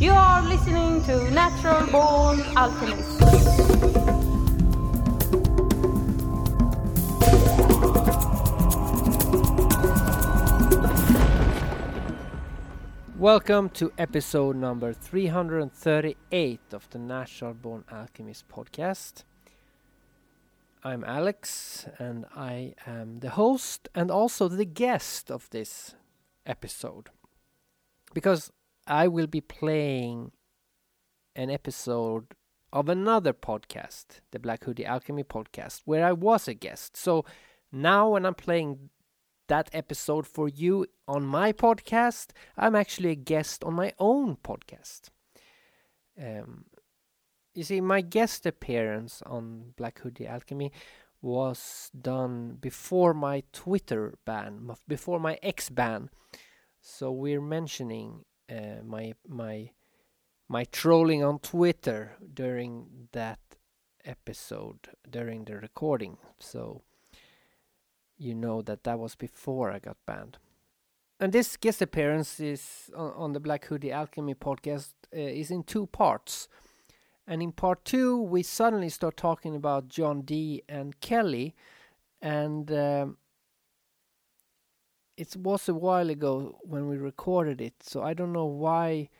You are listening to Natural Born Alchemist. Welcome to episode number 338 of the Natural Born Alchemist podcast. I'm Alex and I am the host and also the guest of this episode. Because I will be playing an episode of another podcast, the Black Hoodie Alchemy podcast, where I was a guest. So now when I'm playing that episode for you on my podcast, I'm actually a guest on my own podcast. Um, you see, my guest appearance on Black Hoodie Alchemy was done before my Twitter ban, before my X ban. So we're mentioning uh, my my my trolling on Twitter during that episode during the recording. So you know that that was before I got banned. And this guest appearance is on, on the Black Hoodie Alchemy podcast uh, is in two parts. And in part two, we suddenly start talking about John Dee and Kelly, and um, it was a while ago when we recorded it, so I don't know why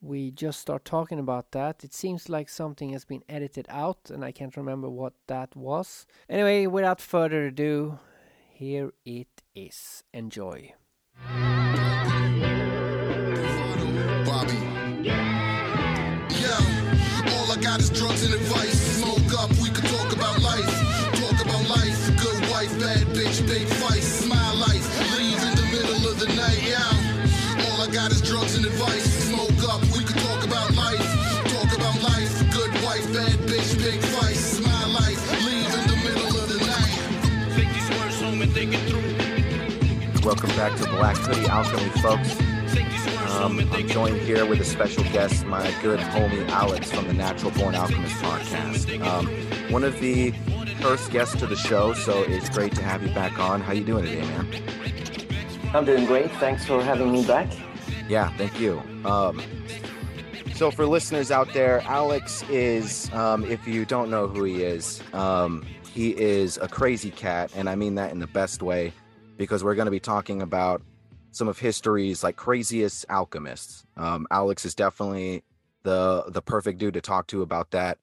we just start talking about that. It seems like something has been edited out, and I can't remember what that was. Anyway, without further ado, here it is. Enjoy. Bobby. Yo, all I got is drugs and advice. Welcome back to Black Hoodie Alchemy, folks. Take these words Um, I'm joined here with a special guest, my good homie Alex from the Natural Born Alchemist podcast. Um, one of the first guests to the show, so it's great to have you back on. How you doing today, man? I'm doing great. Thanks for having me back. Yeah, thank you. Um, so for listeners out there, Alex is, um, if you don't know who he is, um, he is a crazy cat, and I mean that in the best way, because we're going to be talking about some of history's like craziest alchemists. Um, Alex is definitely the the perfect dude to talk to about that.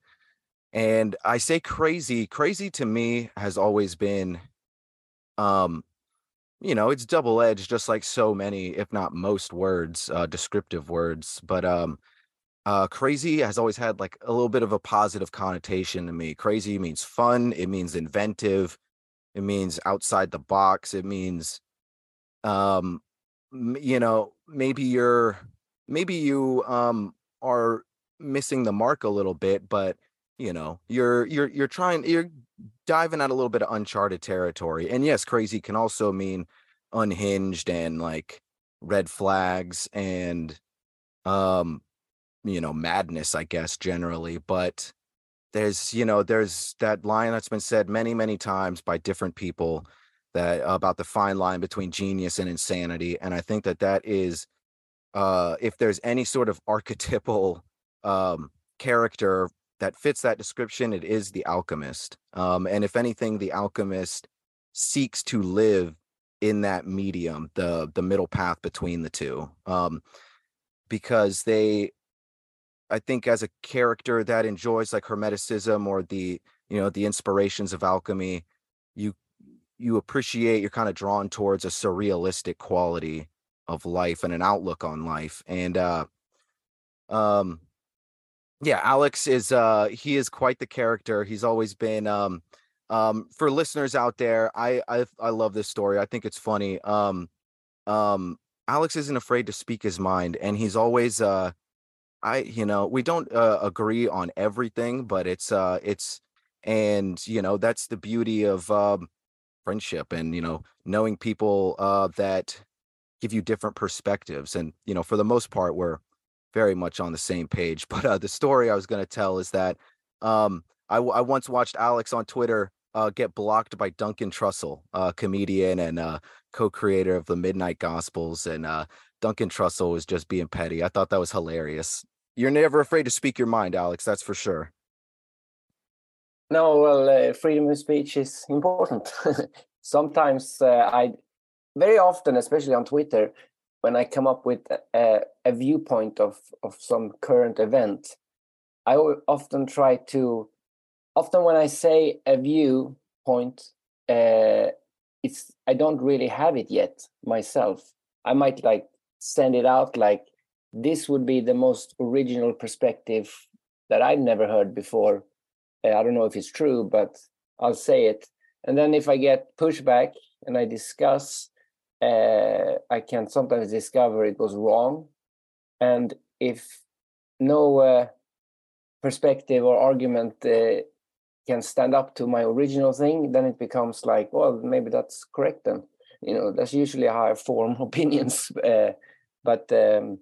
And I say crazy, crazy to me has always been, um, you know, it's double edged, just like so many, if not most words, uh, descriptive words. But um, uh, crazy has always had like a little bit of a positive connotation to me. Crazy means fun. It means inventive. It means outside the box. It means, um, you know, maybe you're, maybe you um are missing the mark a little bit, but you know, you're you're you're trying you're diving out a little bit of uncharted territory. And yes, crazy can also mean unhinged and like red flags and um you know madness i guess generally but there's you know there's that line that's been said many many times by different people that about the fine line between genius and insanity and i think that that is uh if there's any sort of archetypal um character that fits that description it is the alchemist um and if anything the alchemist seeks to live in that medium the the middle path between the two um because they i think as a character that enjoys like hermeticism or the you know the inspirations of alchemy you you appreciate you're kind of drawn towards a surrealistic quality of life and an outlook on life and uh um yeah alex is uh he is quite the character he's always been um um for listeners out there i i i love this story i think it's funny um um alex isn't afraid to speak his mind and he's always uh i you know we don't uh, agree on everything but it's uh it's and you know that's the beauty of um friendship and you know knowing people uh that give you different perspectives and you know for the most part we're very much on the same page but uh the story i was going to tell is that um I once watched alex on twitter uh, get blocked by Duncan Trussell, uh, comedian and uh, co-creator of the Midnight Gospels, and uh, Duncan Trussell was just being petty. I thought that was hilarious. You're never afraid to speak your mind, Alex. That's for sure. No, well, uh, freedom of speech is important. Sometimes uh, I, very often, especially on Twitter, when I come up with a, a viewpoint of of some current event, I often try to. Often, when I say a viewpoint, uh, it's I don't really have it yet myself. I might like send it out like this would be the most original perspective that I've never heard before. I don't know if it's true, but I'll say it. And then if I get pushback and I discuss, uh, I can sometimes discover it was wrong. And if no uh, perspective or argument uh, can stand up to my original thing, then it becomes like, well, maybe that's correct then. You know, that's usually how I form opinions. Uh, but um,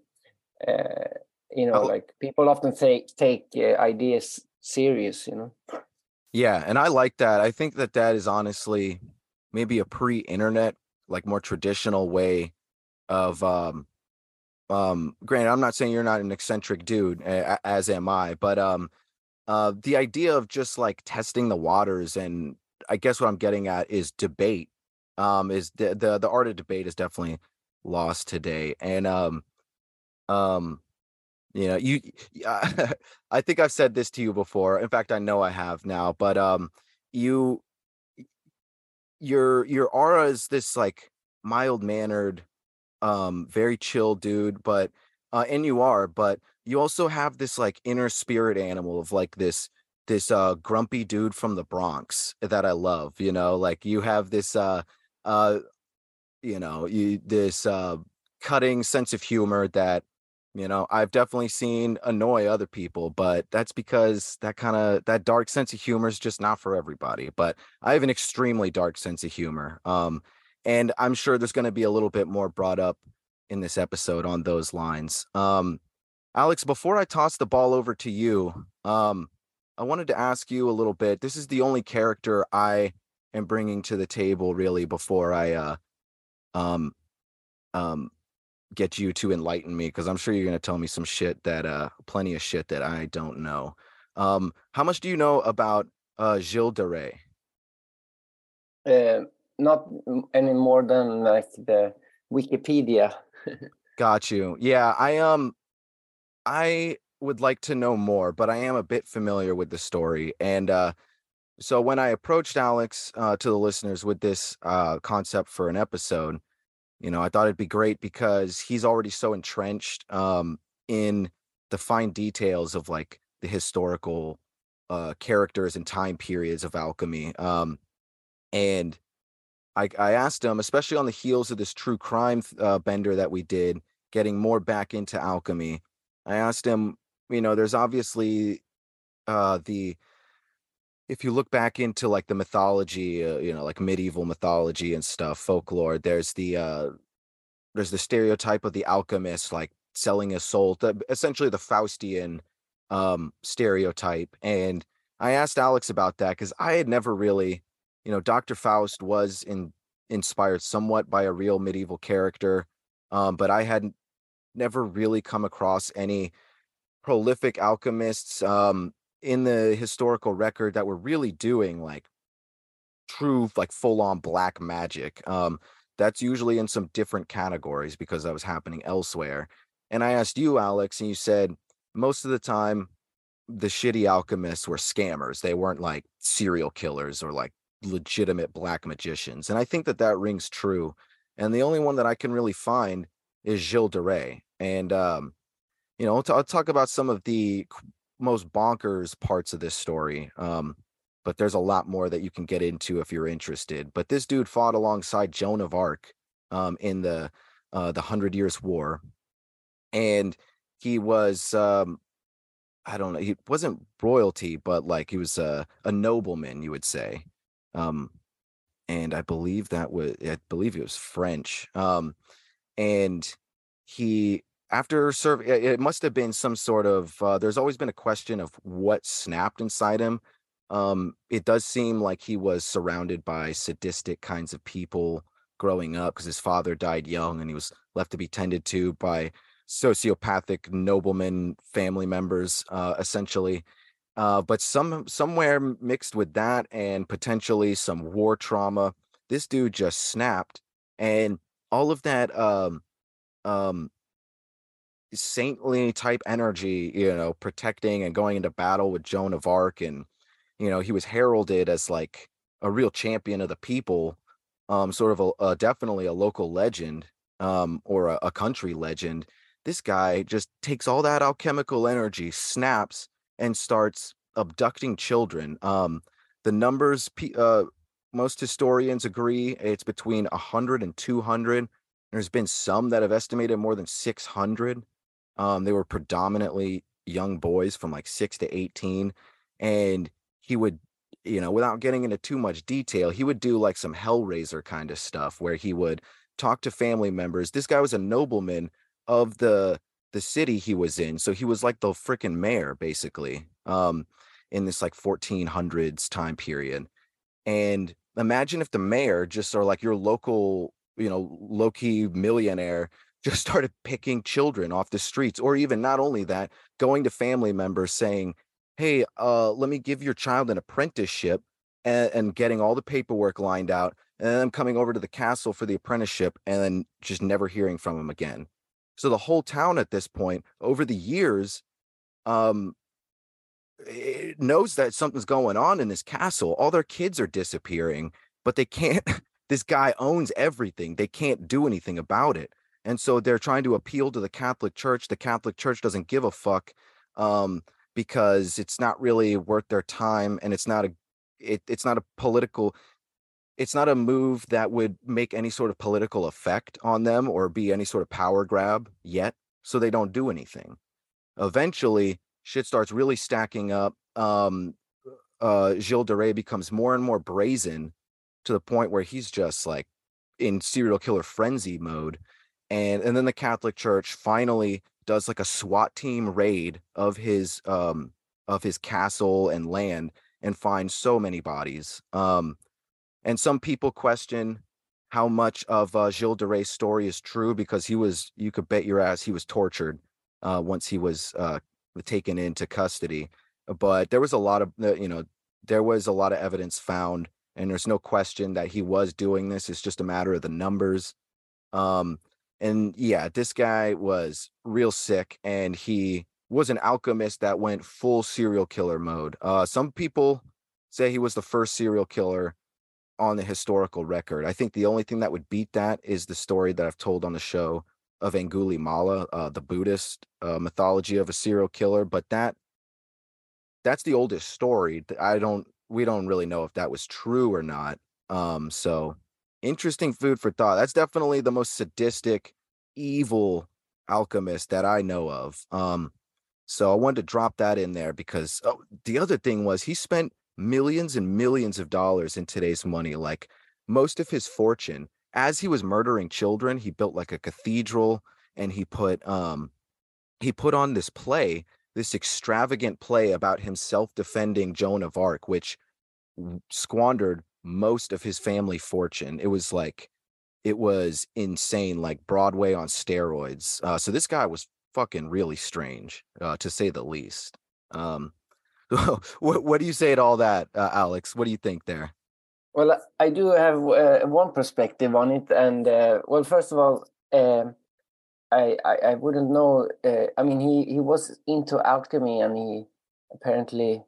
uh, you know, Oh. like people often take take uh, ideas serious. You know. Yeah, and I like that. I think that that is honestly maybe a pre-internet, like more traditional way of um um granted I'm not saying you're not an eccentric dude as am I, but um uh the idea of just like testing the waters and I guess what I'm getting at is debate. Um is the the the art of debate is definitely lost today. And um um you know, you yeah, I think I've said this to you before. In fact, I know I have now, but um you your your aura is this like mild mannered um very chill dude, but uh and you are, but you also have this like inner spirit animal of like this this uh grumpy dude from the Bronx that I love, you know, like you have this uh uh you know, you this uh cutting sense of humor that you know i've definitely seen annoy other people but that's because that kind of that dark sense of humor is just not for everybody but i have an extremely dark sense of humor um and i'm sure there's going to be a little bit more brought up in this episode on those lines um alex before i toss the ball over to you um i wanted to ask you a little bit this is the only character i am bringing to the table really before i uh um um get you to enlighten me because I'm sure you're going to tell me some shit that uh plenty of shit that I don't know. Um how much do you know about uh Gilles de Rais? Uh, not any more than like the Wikipedia. Got you. Yeah, I um I would like to know more, but I am a bit familiar with the story and uh so when I approached Alex uh to the listeners with this uh concept for an episode, you know, I thought it'd be great because he's already so entrenched um in the fine details of like the historical uh characters and time periods of alchemy. Um and I I asked him, especially on the heels of this true crime uh, bender that we did, getting more back into alchemy. I asked him, you know, there's obviously uh the if you look back into like the mythology, uh, you know, like medieval mythology and stuff, folklore, there's the uh there's the stereotype of the alchemist like selling his soul, essentially the Faustian um stereotype. And I asked Alex about that because I had never really, you know, Dr. Faust was in inspired somewhat by a real medieval character, um, but I hadn't never really come across any prolific alchemists um in the historical record that were really doing like true like full on black magic um that's usually in some different categories because that was happening elsewhere. And i asked you alex and you said most of the time the shitty alchemists were scammers. They weren't like serial killers or like legitimate black magicians and i think that that rings true and the only one that i can really find is gilles de and um you know, I'll talk about some of the most bonkers parts of this story. Um, but there's a lot more that you can get into if you're interested. But this dude fought alongside Joan of Arc um, in the uh, the Hundred Years' War, and he was um, I don't know, he wasn't royalty, but like he was a, a nobleman, you would say. Um, and I believe that was I believe he was French. Um, and he after serving, it must have been some sort of uh, there's always been a question of what snapped inside him um it does seem like he was surrounded by sadistic kinds of people growing up because his father died young and he was left to be tended to by sociopathic nobleman family members, uh, essentially. Uh, but some somewhere mixed with that and potentially some war trauma, this dude just snapped, and all of that um, um, saintly type energy, you know, protecting and going into battle with Joan of Arc, and you know, he was heralded as like a real champion of the people, um, sort of a, a definitely a local legend, um, or a, a country legend. This guy just takes all that alchemical energy, snaps, and starts abducting children. Um, the numbers, uh, most historians agree it's between 100 and 200. There's been some that have estimated more than 600. Um, they were predominantly young boys from like six to 18. And he would, you know, without getting into too much detail, he would do like some Hellraiser kind of stuff where he would talk to family members. This guy was a nobleman of the the city he was in. So he was like the freaking mayor, basically, um, in this like 1400s time period. And imagine if the mayor just or like your local, you know, low key millionaire just started picking children off the streets, or even not only that, going to family members saying, Hey, uh, let me give your child an apprenticeship and, and getting all the paperwork lined out, and then coming over to the castle for the apprenticeship and then just never hearing from him again. So the whole town at this point, over the years, um, it knows that something's going on in this castle. All their kids are disappearing, but they can't. This guy owns everything. They can't do anything about it. And so they're trying to appeal to the Catholic Church. The Catholic Church doesn't give a fuck um, because it's not really worth their time, and it's not a it, it's not a political it's not a move that would make any sort of political effect on them or be any sort of power grab yet. So they don't do anything. Eventually, shit starts really stacking up. Um, uh, Gilles de Rais becomes more and more brazen to the point where he's just like in serial killer frenzy mode. And and then the Catholic Church finally does like a SWAT team raid of his um of his castle and land and finds so many bodies. Um, and some people question how much of uh, Gilles de Rais' story is true because he was you could bet your ass he was tortured uh, once he was uh, taken into custody. But there was a lot of you know there was a lot of evidence found, and there's no question that he was doing this. It's just a matter of the numbers. Um, and yeah, this guy was real sick, and he was an alchemist that went full serial killer mode. Uh, some people say he was the first serial killer on the historical record. I think the only thing that would beat that is the story that I've told on the show of Angulimala, uh, the Buddhist uh, mythology of a serial killer. But that that's the oldest story. I don't we don't really know if that was true or not. Um, so interesting food for thought. That's definitely the most sadistic, evil alchemist that I know of. Um, so I wanted to drop that in there because oh, the other thing was he spent millions and millions of dollars in today's money. Like most of his fortune, as he was murdering children, he built like a cathedral and he put um he put on this play, this extravagant play about himself defending Joan of Arc, which squandered most of his family fortune. It was like it was insane, like Broadway on steroids. Uh, so this guy was fucking really strange, uh, to say the least. Um, what what do you say to all that, uh, Alex? What do you think there? Well, I do have uh, one perspective on it, and uh, well, first of all, um, I, I, I wouldn't know. Uh, I mean, he he was into alchemy, and he apparently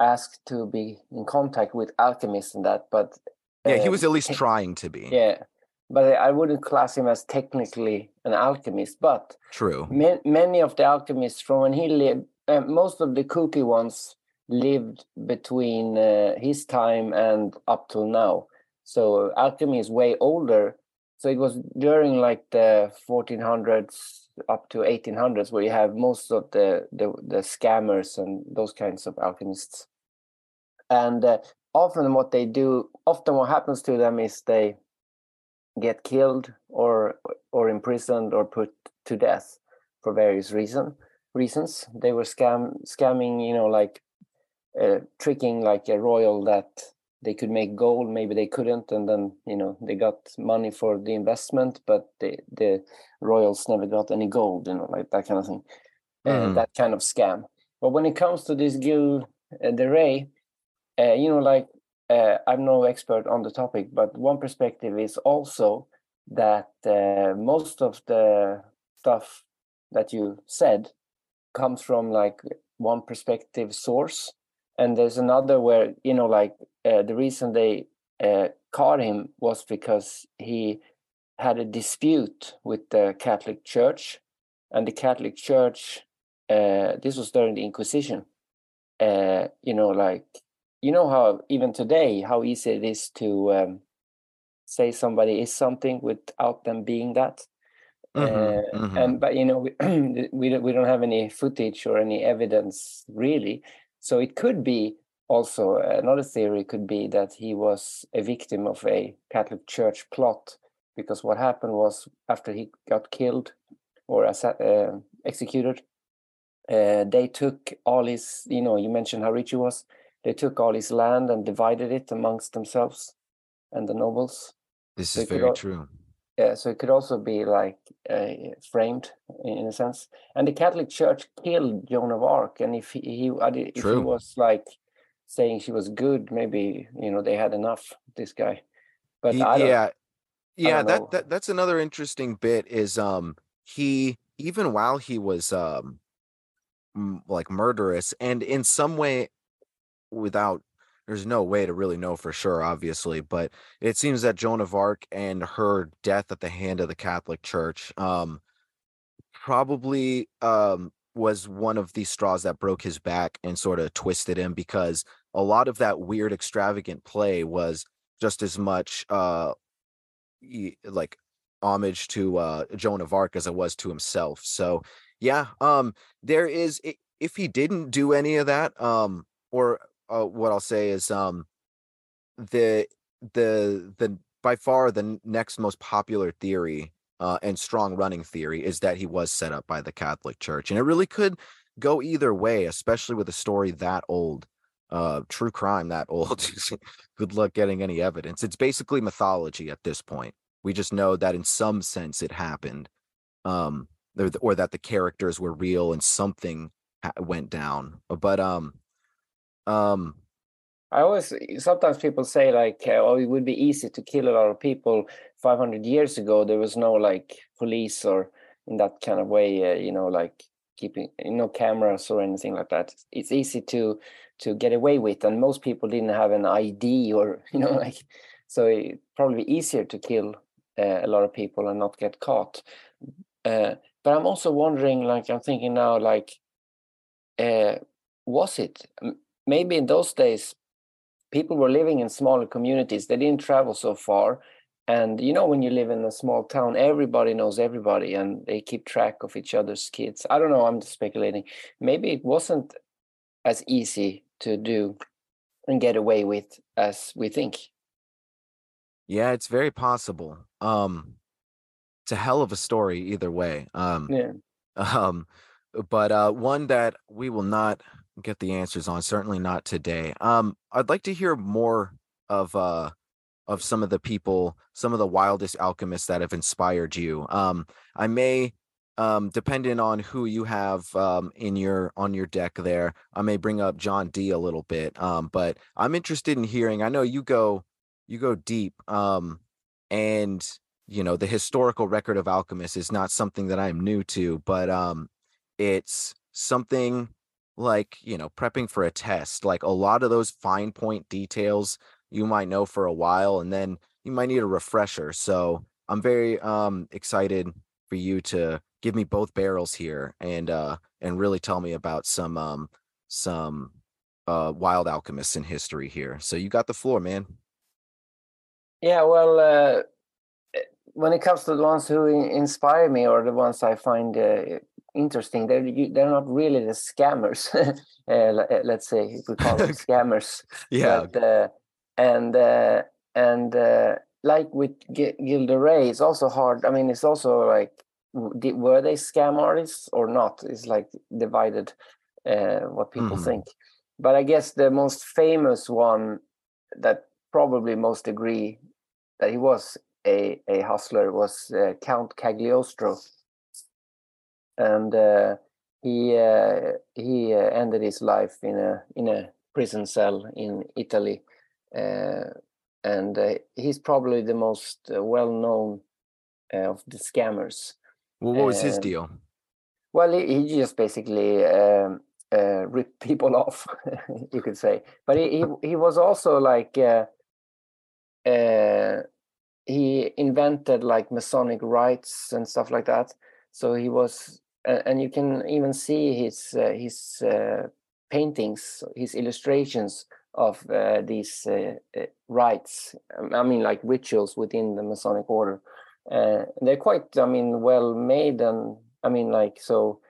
asked to be in contact with alchemists and that. But yeah, he was at least trying to be. Yeah, but I wouldn't class him as technically an alchemist. But true, ma- many of the alchemists from when he lived, uh, most of the kooky ones lived between uh, his time and up till now. So alchemy is way older. So it was during like the 1400s up to 1800s where you have most of the the, the scammers and those kinds of alchemists. And uh, often what they do, often what happens to them is they get killed or or imprisoned or put to death for various reason reasons. They were scam scamming, you know, like uh, tricking like a royal that they could make gold maybe they couldn't and then you know they got money for the investment but the the royals never got any gold you know like that kind of thing. Mhm. uh, that kind of scam. But when it comes to this gil uh, de Rais, uh, you know like uh, i'm no expert on the topic but one perspective is also that uh, most of the stuff that you said comes from like one perspective source and there's another where you know like uh, the reason they uh, caught him was because he had a dispute with the catholic church. And the catholic church uh, this was during the inquisition uh, you know like you know how even today how easy it is to um, say somebody is something without them being that. Uh, mhm. and but you know we we don't, we don't have any footage or any evidence really so it could be also another theory could be that he was a victim of a catholic church plot because what happened was after he got killed or uh, executed uh, they took all his you know you mentioned how rich he was they took all his land and divided it amongst themselves and the nobles This so is very true. Yeah, so it could also be like uh, framed in, a sense. And the Catholic Church killed Joan of Arc, and if he, he if he was like saying she was good, maybe you know they had enough. This guy, but don't. yeah yeah that, that that's another interesting bit is um he even while he was um m- like murderous and in some way without there's no way to really know for sure obviously but it seems that joan of arc and her death at the hand of the catholic church um probably um was one of the straws that broke his back and sort of twisted him because a lot of that weird extravagant play was just as much uh like homage to uh Joan of Arc as it was to himself. So yeah, um there is if he didn't do any of that, um or uh, what I'll say is um the the the by far the next most popular theory uh and strong running theory is that he was set up by the Catholic Church. And it really could go either way, especially with a story that old. Uh true crime that old. Good luck getting any evidence. It's basically mythology at this point we just know that in some sense it happened um or, or that the characters were real and something ha- went down but um um I always sometimes people say like, uh, oh, it would be easy to kill a lot of people 500 years ago. There was no like police or in that kind of way, uh, you know, like keeping no cameras or anything like that. It's easy to to get away with, and most people didn't have an ID or you know, like so it probably easier to kill uh, a lot of people and not get caught. Uh, but I'm also wondering, like, I'm thinking now, like, uh, was it maybe in those days? people were living in smaller communities. They didn't travel so far. And you know when you live in a small town everybody knows everybody and they keep track of each other's kids. I don't know i'm just speculating. Maybe it wasn't as easy to do and get away with as we think. Yeah it's very possible. Um it's a hell of a story either way. Um yeah. um but uh one that we will not get the answers on certainly not today. Um i'd like to hear more of uh of some of the people some of the wildest alchemists that have inspired you. Um i may um depending on who you have um in your on your deck there i may bring up john dee a little bit um but i'm interested in hearing i know you go you go deep um and you know the historical record of alchemists is not something that i'm new to but um it's something like you know prepping for a test like a lot of those fine point details you might know for a while and then you might need a refresher so i'm very um excited for you to give me both barrels here and uh and really tell me about some um some uh wild alchemists in history here so you got the floor man. Yeah well uh, when it comes to the ones who inspire me or the ones i find uh, interesting they're they're not really the scammers uh, uh, let's say if we call them scammers yeah but, uh, and uh, and uh, like with G- Gilles de Rais, it's also hard. I mean, it's also like, did, were they scam artists or not? It's like divided uh, what people Mhm. think. But I guess the most famous one that probably most agree that he was a a hustler was uh, Count Cagliostro, and uh, he uh, he uh, ended his life in a in a prison cell in Italy, uh, and uh, he's probably the most uh, well known uh, of the scammers. Well, what was his deal? Well, he, he just basically um, uh, ripped people off, you could say. But he he, he was also like uh, uh, he invented like Masonic rites and stuff like that. So he was, and you can even see his uh, his uh, paintings, his illustrations of uh, these rites. um, I mean, like rituals within the Masonic order. They're quite, I mean, well made, and I mean, like so.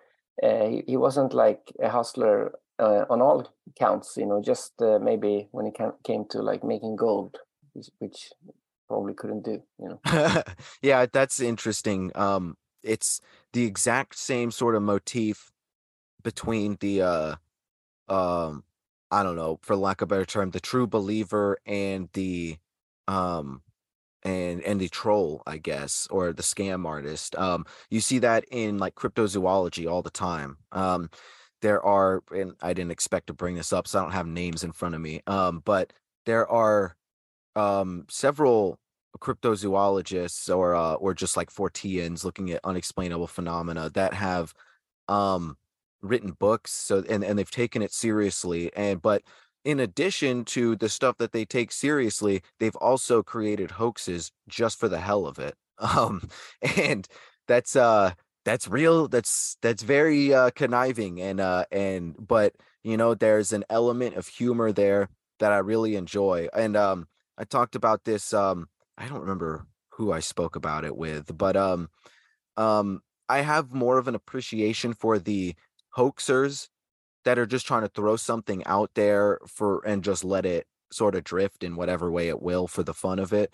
He, he wasn't like a hustler uh, on all counts, you know, just uh, maybe when it came, to like making gold, which, which probably couldn't do, you know. yeah, that's interesting. Um, it's the exact same sort of motif between the uh, um, I don't know, for lack of a better term, the true believer and the um and and the troll, I guess, or the scam artist. Um, you see that in like cryptozoology all the time. Um, there are, and I didn't expect to bring this up, so I don't have names in front of me. Um, but there are um several cryptozoologists or uh or just like Forteans looking at unexplainable phenomena that have um written books so and and they've taken it seriously and but in addition to the stuff that they take seriously they've also created hoaxes just for the hell of it. Um and that's uh that's real that's that's very uh conniving and uh and but you know there's an element of humor there that I really enjoy and um I talked about this um I don't remember who I spoke about it with but um um I have more of an appreciation for the hoaxers that are just trying to throw something out there for and just let it sort of drift in whatever way it will for the fun of it.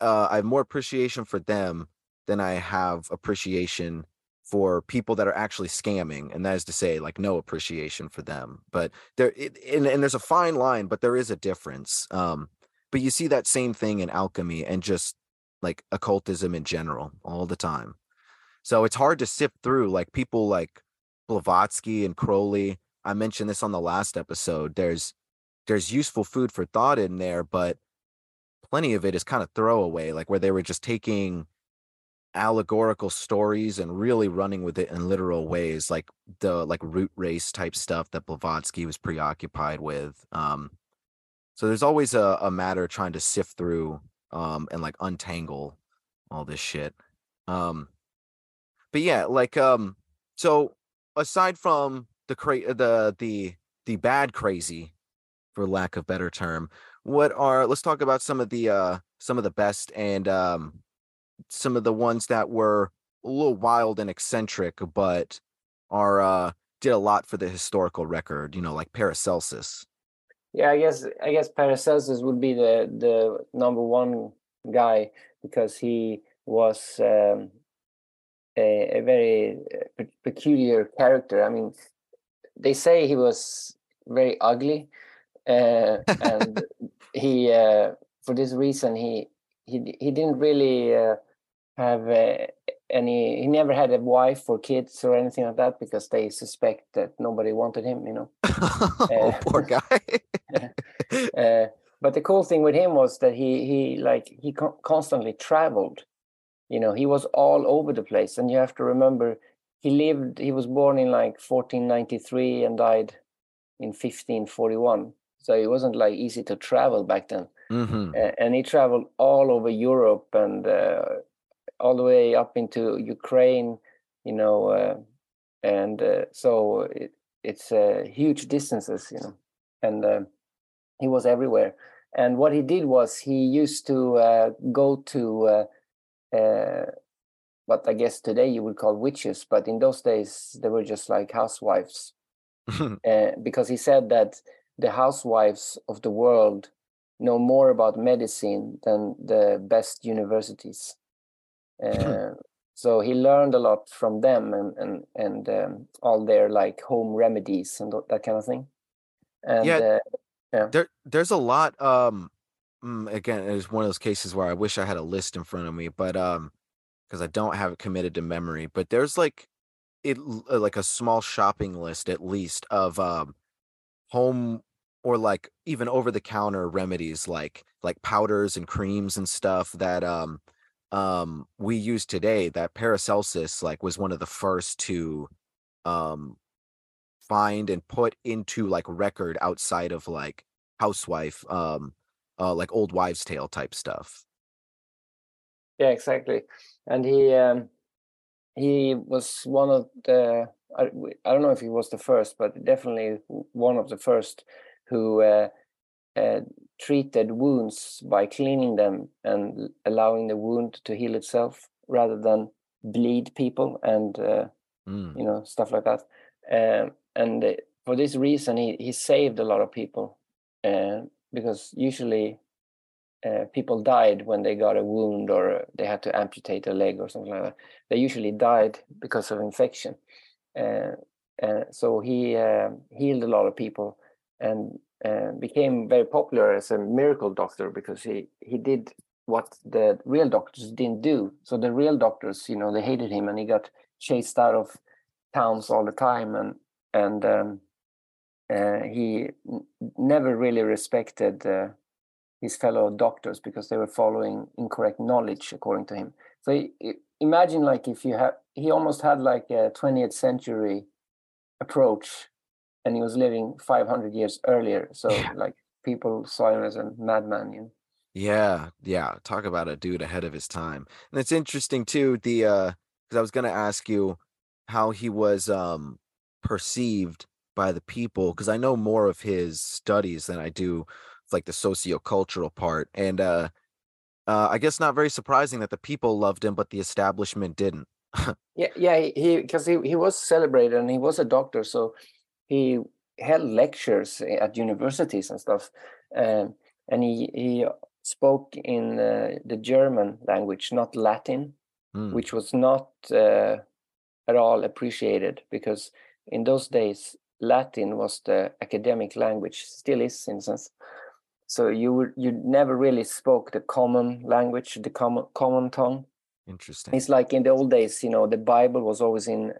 Uh, I have more appreciation for them than I have appreciation for people that are actually scamming, and that is to say, like no appreciation for them. But there, it, and, and there's a fine line, but there is a difference. Um, but you see that same thing in alchemy and just like occultism in general all the time. So it's hard to sift through. Like people like Blavatsky and Crowley. I mentioned this on the last episode. There's there's useful food for thought in there, but plenty of it is kind of throwaway, like where they were just taking allegorical stories and really running with it in literal ways, like the like root race type stuff that Blavatsky was preoccupied with. Um, so there's always a, a matter trying to sift through um, and like untangle all this shit. Um, but yeah, like um, so aside from the cra- the the the bad crazy, for lack of better term, what are let's talk about some of the uh some of the best and um some of the ones that were a little wild and eccentric, but are uh did a lot for the historical record. You know, like Paracelsus. Yeah, I guess I guess Paracelsus would be the the number one guy because he was um, a, a very uh, peculiar character. I mean, they say he was very ugly, uh, and he uh, for this reason he he he didn't really uh, have uh, any. He never had a wife or kids or anything like that because they suspect that nobody wanted him. You know. oh, poor guy. uh, but the cool thing with him was that he he like he con- constantly traveled you know he was all over the place and you have to remember he lived he was born in like 1493 and died in 1541 so it wasn't like easy to travel back then hmm A- and he traveled all over europe and uh, all the way up into ukraine you know uh, and uh, so it, it's uh, huge distances you know and uh, he was everywhere and what he did was he used to uh, go to uh, uh, what i guess today you would call witches but in those days they were just like housewives uh, because he said that the housewives of the world know more about medicine than the best universities. Uh, so he learned a lot from them and and and um, all their like home remedies and that kind of thing. And Yeah. uh, there there's a lot um mm, again, it's one of those cases where I wish I had a list in front of me, but um, because I don't have it committed to memory. But there's like it uh, like a small shopping list at least of um home or like even over the counter remedies like like powders and creams and stuff that um um we use today that Paracelsus like was one of the first to um find and put into like record outside of like housewife um uh like old wives tale type stuff Yeah, exactly. And he um, he was one of the I, I, don't know if he was the first, but definitely one of the first who uh, uh, treated wounds by cleaning them and allowing the wound to heal itself rather than bleed people and uh, Mm, you know stuff like that. Um, and uh, for this reason, he he saved a lot of people uh, because usually uh, people died when they got a wound or they had to amputate a leg or something like that. They usually died because of infection. Uh, so he uh, healed a lot of people and uh, became very popular as a miracle doctor because he he did what the real doctors didn't do. So the real doctors, you know, they hated him and he got chased out of towns all the time and and um, uh, he never really respected uh, his fellow doctors because they were following incorrect knowledge according to him so i- imagine like if you have he almost had like a 20th century approach and he was living 500 years earlier. So Yeah. like people saw him as a madman you know? Yeah yeah talk about a dude ahead of his time. And it's interesting too the uh because i was gonna ask you how he was um perceived by the people because i know more of his studies than i do like the sociocultural part. And uh uh i guess not very surprising that the people loved him but the establishment didn't. Yeah yeah he because he, he was celebrated and he was a doctor so he held lectures at universities and stuff um, and he he spoke in uh, the german language not latin Mm, which was not uh, at all appreciated because in those days latin was the academic language still is in a sense. So you you never really spoke the common language the common common tongue. Interesting. It's like in the old days you know the bible was always in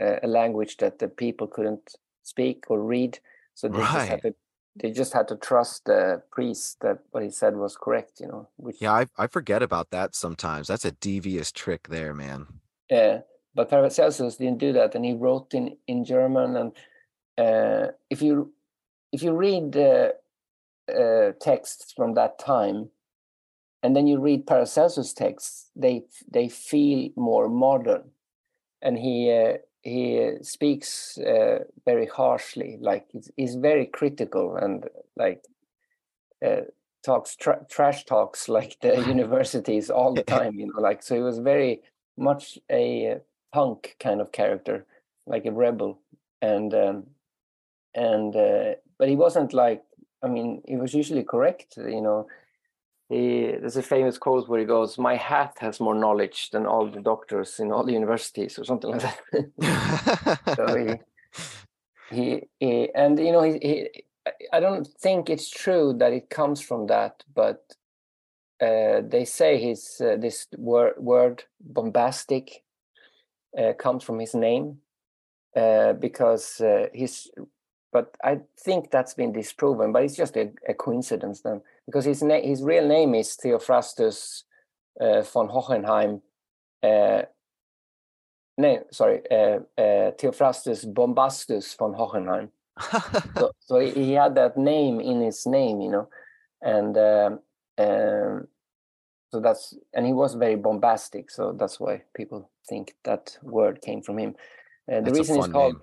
uh, a language that the people couldn't speak or read. So they just had to they just had to trust the priest that what he said was correct you know which yeah I, I forget about that sometimes. That's a devious trick there man. Yeah, but Paracelsus didn't do that, and he wrote in in German. And uh, if you if you read the uh, texts from that time, and then you read Paracelsus texts, they they feel more modern, and he uh, he speaks uh, very harshly, like he's, he's very critical and like uh, talks tra- trash talks like the universities all the time, you know, like so he was very much a uh, punk kind of character, like a rebel, and um, and uh, but he wasn't like I mean he was usually correct, you know. He, there's a famous quote where he goes, "My hat has more knowledge than all the doctors in all the universities," or something like that. so he, he, he, and you know, he, he, I- don't think it's true that it comes from that, but uh, they say his uh, this word word bombastic uh, comes from his name uh, because uh, his but I think that's been disproven but it's just a, a coincidence then because his name his real name is Theophrastus uh, von Hohenheim uh, no sorry uh, uh, Theophrastus Bombastus von Hohenheim so, so he, had that name in his name you know and um, um, so that's and he was very bombastic so that's why people think that word came from him uh, the That's reason it's fun called name.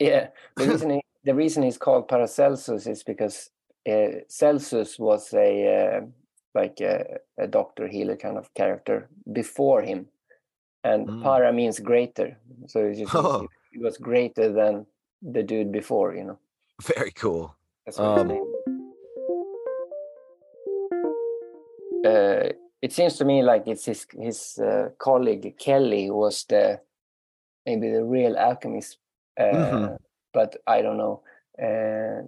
Yeah the reason he, the reason he's called paracelsus is because uh, celsus was a uh, like a, a doctor healer kind of character before him and Mm. para means greater so it just Oh. he, was greater than the dude before you know very cool that's what Um, name. Uh, it seems to me like it's his his uh, colleague Kelly who was the maybe the real alchemist, uh, Mhm. but I don't know. Uh,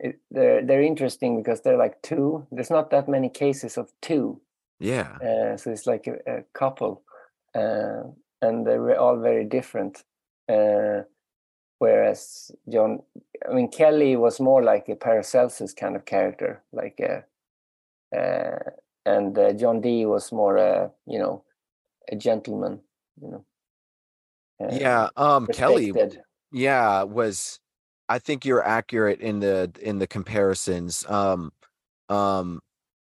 it, they're they're interesting because they're like two. There's not that many cases of two, Yeah. uh, so it's like a, a couple, uh, and they're all very different. Uh, whereas John, I mean Kelly was more like a Paracelsus kind of character, like a, uh, and uh, John Dee was more a you know a gentleman, you know. uh, Yeah. Um Kelly. Yeah was i think you're accurate in the in the comparisons um um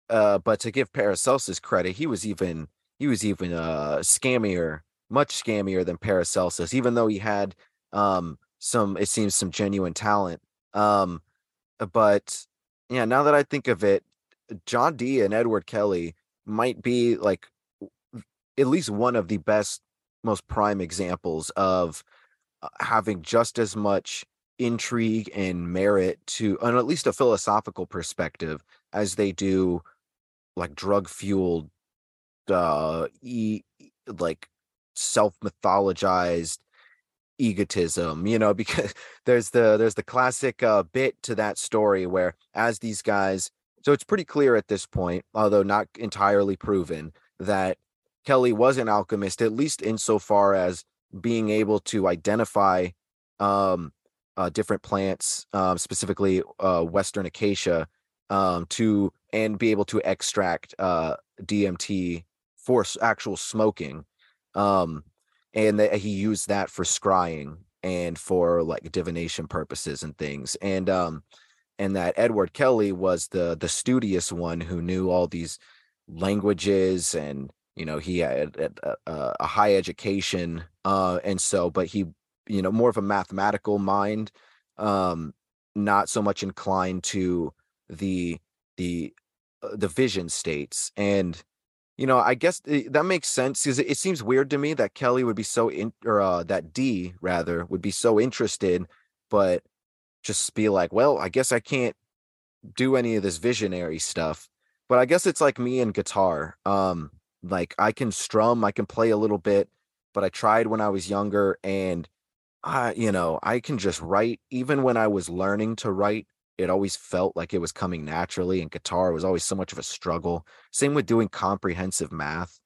uh but to give paracelsus credit he was even he was even uh scammier much scammier than paracelsus even though he had um some it seems some genuine talent um but yeah now that i think of it john dee and edward kelly might be like at least one of the best most prime examples of having just as much intrigue and merit to on at least a philosophical perspective as they do like drug fueled uh e- like self mythologized egotism you know because there's the there's the classic uh bit to that story where as these guys so it's pretty clear at this point although not entirely proven that kelly was an alchemist at least insofar as being able to identify um uh, different plants um specifically uh western acacia um to and be able to extract uh dmt for actual smoking um and that he used that for scrying and for like divination purposes and things. And um and that edward kelly was the the studious one who knew all these languages and you know he had a, a, a high education uh and so but he you know more of a mathematical mind um not so much inclined to the the uh, the vision states. And you know i guess th- that makes sense because it, it seems weird to me that kelly would be so in or uh, that dee rather would be so interested but just be like well i guess i can't do any of this visionary stuff. But i guess it's like me and guitar um like i can strum i can play a little bit but i tried when i was younger and I, you know, I can just write. Even when I was learning to write, it always felt like it was coming naturally. And guitar was always so much of a struggle. Same with doing comprehensive math.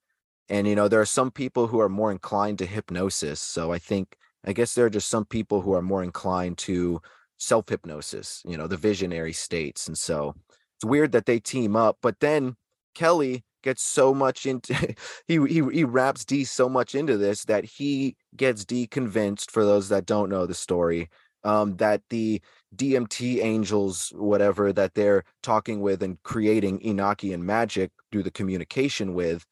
And, you know, there are some people who are more inclined to hypnosis. So I think, I guess there are just some people who are more inclined to self hypnosis, you know, the visionary states. And so it's weird that they team up. But then Kelly gets so much into he he he wraps Dee so much into this that he gets Dee convinced for those that don't know the story um that the DMT angels whatever that they're talking with and creating Enochian magic through the communication with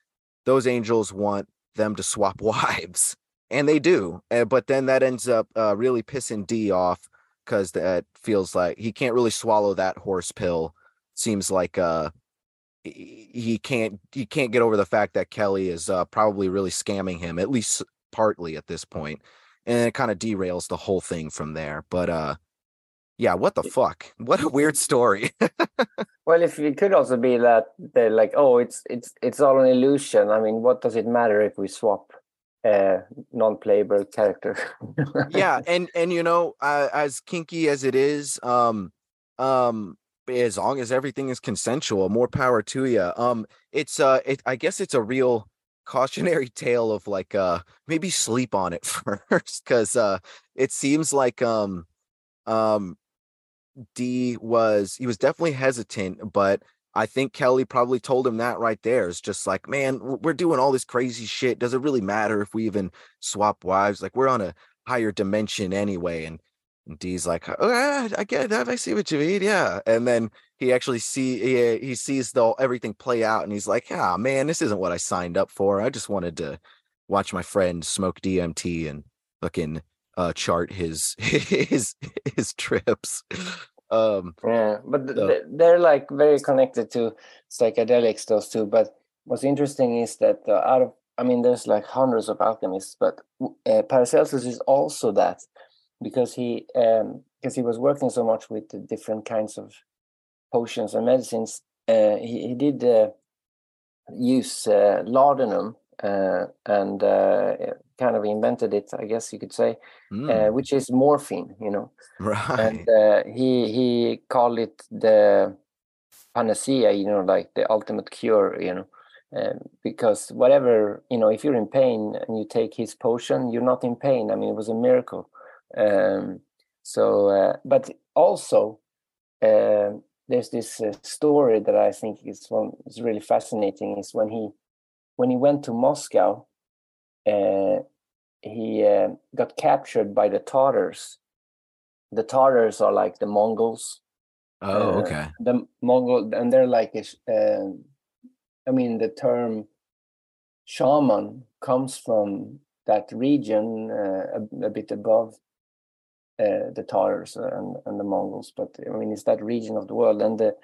those angels want them to swap wives and they do uh, but then that ends up uh, really pissing Dee off cuz that feels like he can't really swallow that horse pill seems like uh he can't he can't get over the fact that Kelly is uh, probably really scamming him at least partly at this point and it kind of derails the whole thing from there but uh yeah what the fuck what a weird story Well, if it could also be that they're like, oh, it's it's it's all an illusion. I mean, what does it matter if we swap a non-playable character? yeah and and you know uh, as kinky as it is um um as long as everything is consensual more power to you um it's uh it, i guess it's a real cautionary tale of like uh maybe sleep on it first because uh it seems like um um dee was he was definitely hesitant but i think kelly probably told him that right there. It's just like man we're doing all this crazy shit. Does it really matter if we even swap wives? Like we're on a higher dimension anyway. And and Dee's like, oh, yeah, I get that. I see what you mean. Yeah. And then he actually see he, he sees the everything play out and he's like, ah, man, this isn't what I signed up for. I just wanted to watch my friend smoke DMT and fucking uh chart his his his trips. Um Yeah, but So- they're like very connected to psychedelics, those two. But what's interesting is that uh, out of, I mean, there's like hundreds of alchemists, but uh, Paracelsus is also that because he um because he was working so much with the different kinds of potions and medicines. Uh, he he did uh, use uh, laudanum uh, and uh, kind of invented it, I guess you could say, Mm, uh, which is morphine. You know, right. and uh, he he called it the panacea. You know, like the ultimate cure. You know. Um, because whatever you know, if you're in pain and you take his potion, you're not in pain. I mean, it was a miracle. Um, so, uh, but also, um there's this uh, story that I think is one is really fascinating. Is when he when he went to Moscow, uh, he uh, got captured by the Tatars. The Tatars are like the Mongols. oh, uh, okay. The Mongol, and they're like a. um I mean, the term shaman comes from that region, uh, a, a bit above uh, the Tatars and, and the Mongols. But I mean, it's that region of the world, and the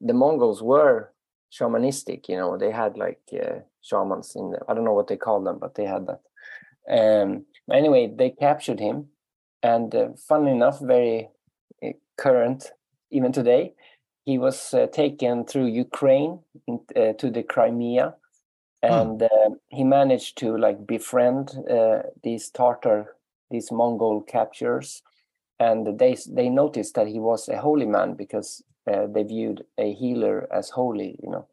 the Mongols were shamanistic. You know, they had like uh, shamans in. The, I don't know what they call them, but they had that. Um, anyway, they captured him, and uh, funnily enough, very uh, current even today. He was uh, taken through Ukraine in, to the Crimea, and uh, he managed to like befriend uh, these Tartar, these Mongol captures, and they they noticed that he was a holy man because uh, they viewed a healer as holy, you know.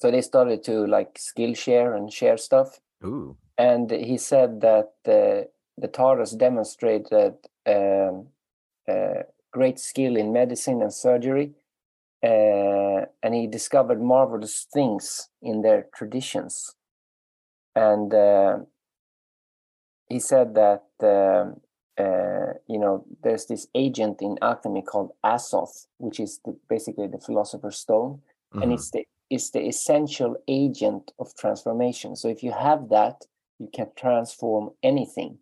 So they started to like skill share and share stuff, Ooh. and he said that uh, the Tatars demonstrated um, uh, great skill in medicine and surgery, uh, and he discovered marvelous things in their traditions. And uh, he said that um, uh, you know there's this agent in alchemy called Azoth, which is the, basically the philosopher's stone, and Mhm. it's the it's the essential agent of transformation. So if you have that, you can transform anything.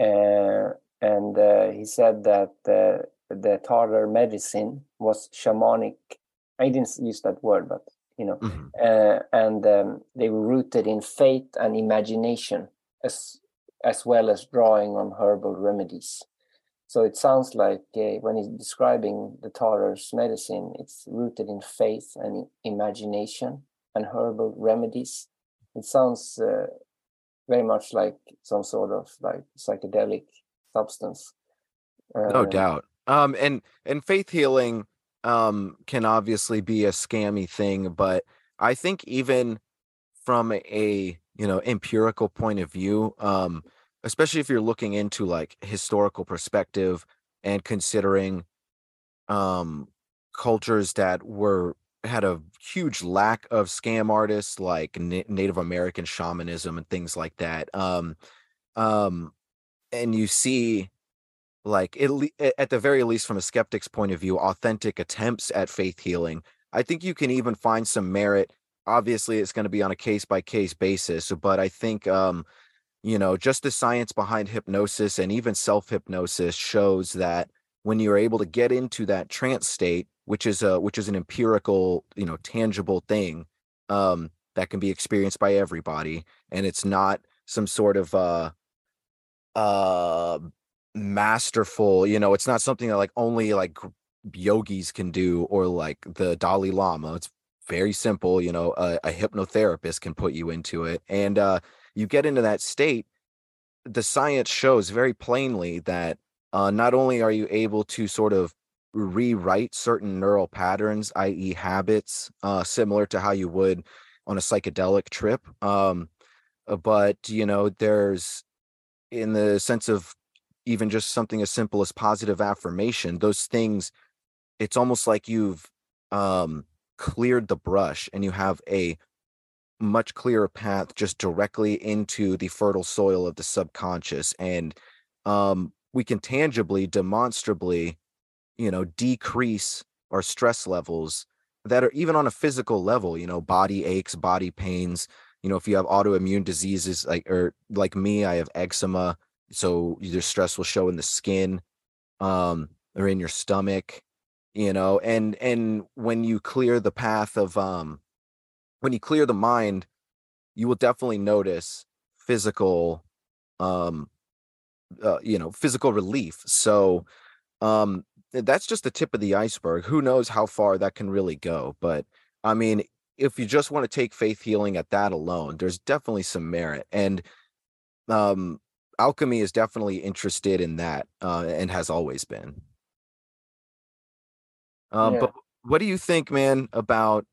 Uh, and uh, he said that uh, the Tatar medicine was shamanic. I didn't use that word, but you know, Mhm. uh, and um, they were rooted in faith and imagination, as as well as drawing on herbal remedies. So it sounds like uh, when he's describing the Tatars' medicine, it's rooted in faith and imagination and herbal remedies. It sounds uh, very much like some sort of like psychedelic substance. No Um, doubt. Um, and and faith healing um can obviously be a scammy thing, but I think even from a you know empirical point of view, um, especially if you're looking into like historical perspective and considering um cultures that were had a huge lack of scam artists like Na- Native American shamanism and things like that. Um, um, and you see like a- at the very least from a skeptic's point of view authentic attempts at faith healing i think you can even find some merit obviously it's going to be on a case by case basis but i think um you know just the science behind hypnosis and even self hypnosis shows that when you're able to get into that trance state which is a which is an empirical you know tangible thing um that can be experienced by everybody and it's not some sort of uh uh masterful you know it's not something that like only like yogis can do or like the dalai lama it's very simple you know a, a hypnotherapist can put you into it and uh you get into that state the science shows very plainly that uh not only are you able to sort of rewrite certain neural patterns i.e habits uh similar to how you would on a psychedelic trip um uh, but you know there's in the sense of even just something as simple as positive affirmation those things it's almost like you've um cleared the brush and you have a much clearer path just directly into the fertile soil of the subconscious and um we can tangibly demonstrably you know decrease our stress levels that are even on a physical level you know body aches body pains you know if you have autoimmune diseases like or like me i have eczema so your stress will show in the skin um or in your stomach you know and and when you clear the path of um when you clear the mind you will definitely notice physical um uh, you know physical relief so um that's just the tip of the iceberg who knows how far that can really go but i mean if you just want to take faith healing at that alone, there's definitely some merit. And um alchemy is definitely interested in that uh and has always been. Um Yeah. but what do you think, man, about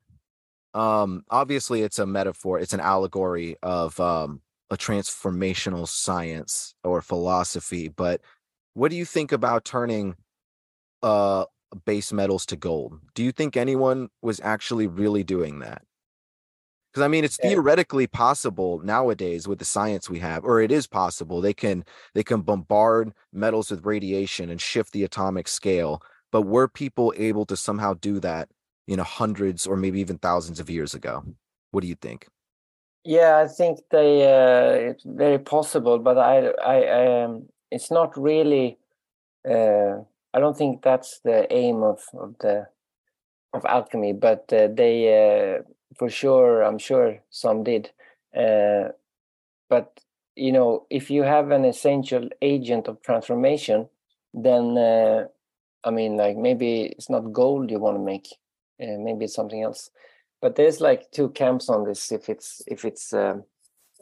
um obviously it's a metaphor, it's an allegory of um a transformational science or philosophy, but what do you think about turning uh base metals to gold? Do you think anyone was actually really doing that? Because I mean, it's theoretically possible nowadays with the science we have, or it is possible. They can they can bombard metals with radiation and shift the atomic scale. But were people able to somehow do that, you know, hundreds or maybe even thousands of years ago? What do you think? Yeah, I think they uh, it's very possible, but I I um it's not really uh I don't think that's the aim of of the of alchemy, but uh, they uh, for sure I'm sure some did. Uh but you know, if you have an essential agent of transformation, then uh, I mean like maybe it's not gold you want to make, uh, maybe it's something else. But there's like two camps on this if it's if it's um,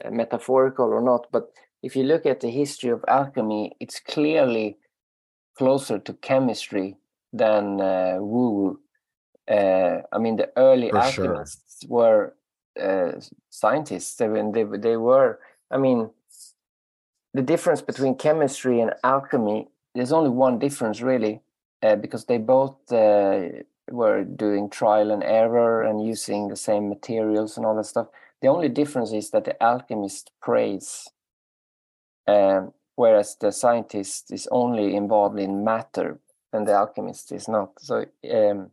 uh, metaphorical or not. But if you look at the history of alchemy it's clearly closer to chemistry than uh, woo woo uh, i mean the early For sure. alchemists were uh, scientists. They, were- they, they were i mean the difference between chemistry and alchemy there's only one difference really uh, because they both uh, were doing trial and error and using the same materials and all that stuff. The only difference is that the alchemist prays, um, whereas the scientist is only involved in matter and the alchemist is not. So um,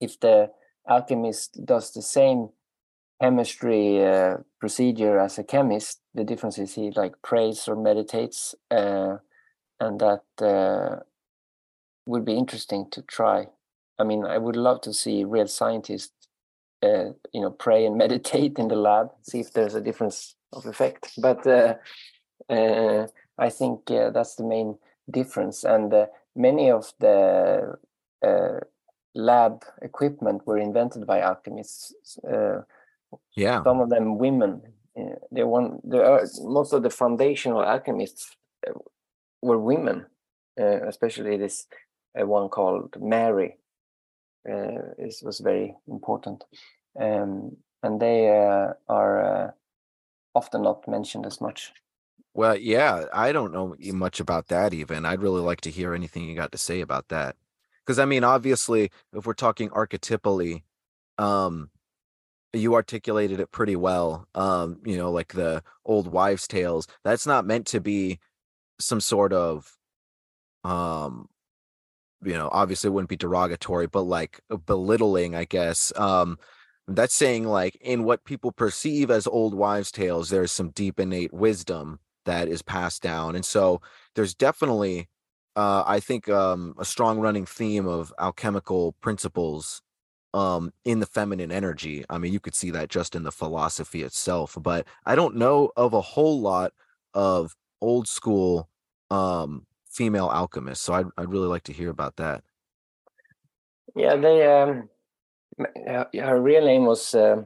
if the alchemist does the same chemistry uh, procedure as a chemist, the difference is he like prays or meditates, uh, and that uh, would be interesting to try. I mean, I would love to see real scientists, uh, you know, pray and meditate in the lab, see if there's a difference of effect. But uh, uh, I think uh, that's the main difference, and uh, many of the uh, lab equipment were invented by alchemists. Uh, Yeah. some of them women. They one. There are most of the foundational alchemists were women, uh, especially this one called Mary. Uh, this was very important, um, and they uh, are uh, often not mentioned as much. Well, yeah, I don't know much about that even. I'd really like to hear anything you got to say about that. Because I mean, obviously, if we're talking archetypally, um, you articulated it pretty well. Um, you know, like the old wives' tales. That's not meant to be some sort of um you know, obviously it wouldn't be derogatory, but like belittling, I guess. Um, that's saying like in what people perceive as old wives' tales, there's some deep innate wisdom that is passed down. And so there's definitely uh I think um a strong running theme of alchemical principles um in the feminine energy. I mean, you could see that just in the philosophy itself, but I don't know of a whole lot of old school um female alchemists. So I'd I'd really like to hear about that. Yeah, they. Um, uh, her real name was uh,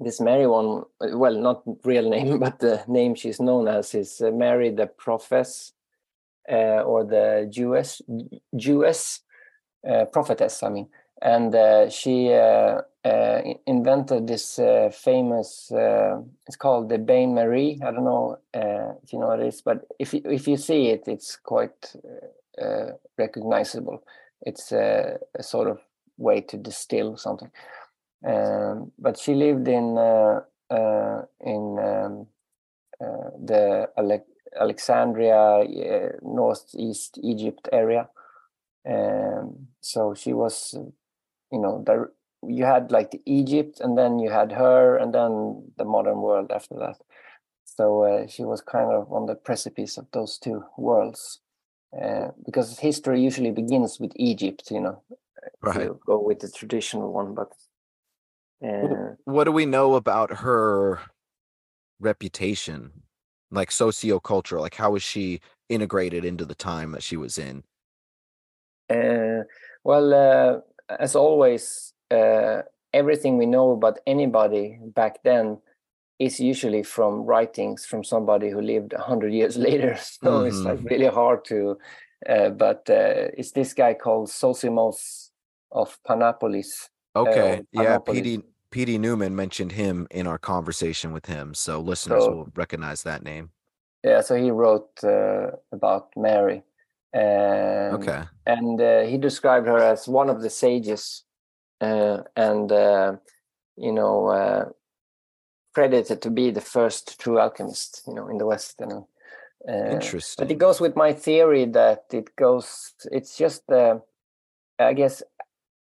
this Mary one. uh, Well, not real name, but the name she's known as is uh, Mary the Prophetess, uh, or the Jewess, Jewess uh, prophetess. I mean, and she uh, invented this uh, famous. Uh, it's called the Bain Marie. I don't know uh, if you know what it is, but if you, if you see it, it's quite uh, uh, recognizable. It's a, a sort of way to distill something. Um, but she lived in in um, the Ale- Alexandria, northeast Egypt area. Um, so she was, you know, you had like the Egypt, and then you had her, and then the modern world after that. So uh, she was kind of on the precipice of those two worlds, uh, because history usually begins with Egypt, you know, Right. go with the traditional one. But uh, What do we know about her reputation? Like sociocultural, like how was she integrated into the time that she was in? Uh, well, uh, as always, uh, everything we know about anybody back then is usually from writings from somebody who lived 100 years later so it's like really hard to uh, but uh, it's this guy called Zosimos of Panopolis Okay. uh, yeah, Panopolis. PD PD Newman mentioned him in our conversation with him, so listeners So- will recognize that name. yeah so he wrote uh, about Mary um, Okay. and uh, he described her as one of the sages and uh, you know uh, credited to be the first true alchemist you know in the west you know uh, Interesting. but it goes with my theory that it goes it's just uh, i guess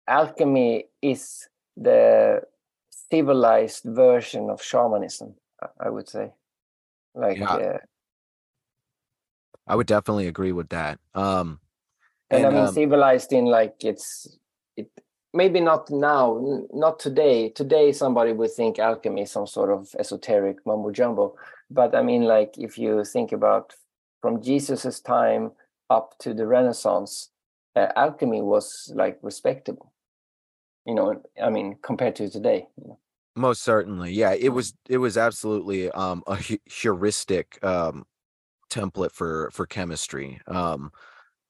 alchemy is the civilized version of shamanism I- would say like Yeah. uh, I would definitely agree with that. Um and, and, I mean um, civilized in like it's it maybe not now, not today. Today somebody would think alchemy is some sort of esoteric mumbo jumbo. But I mean, like if you think about from Jesus's time up to the Renaissance, uh, alchemy was like respectable. You know, I mean, compared to today. you know. Most certainly. Yeah, it was it was absolutely um a heuristic um template for for chemistry. Um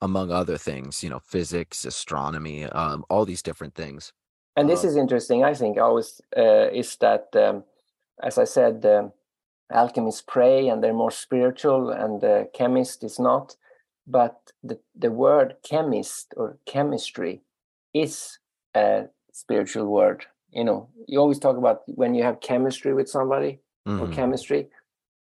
among other things, you know, physics, astronomy, um all these different things. And this Um, is interesting, I think, always uh, is that, um, as I said, alchemists pray and they're more spiritual, and the chemist is not. But the, the word chemist or chemistry is a spiritual word. You know, you always talk about when you have chemistry with somebody or Mhm. chemistry.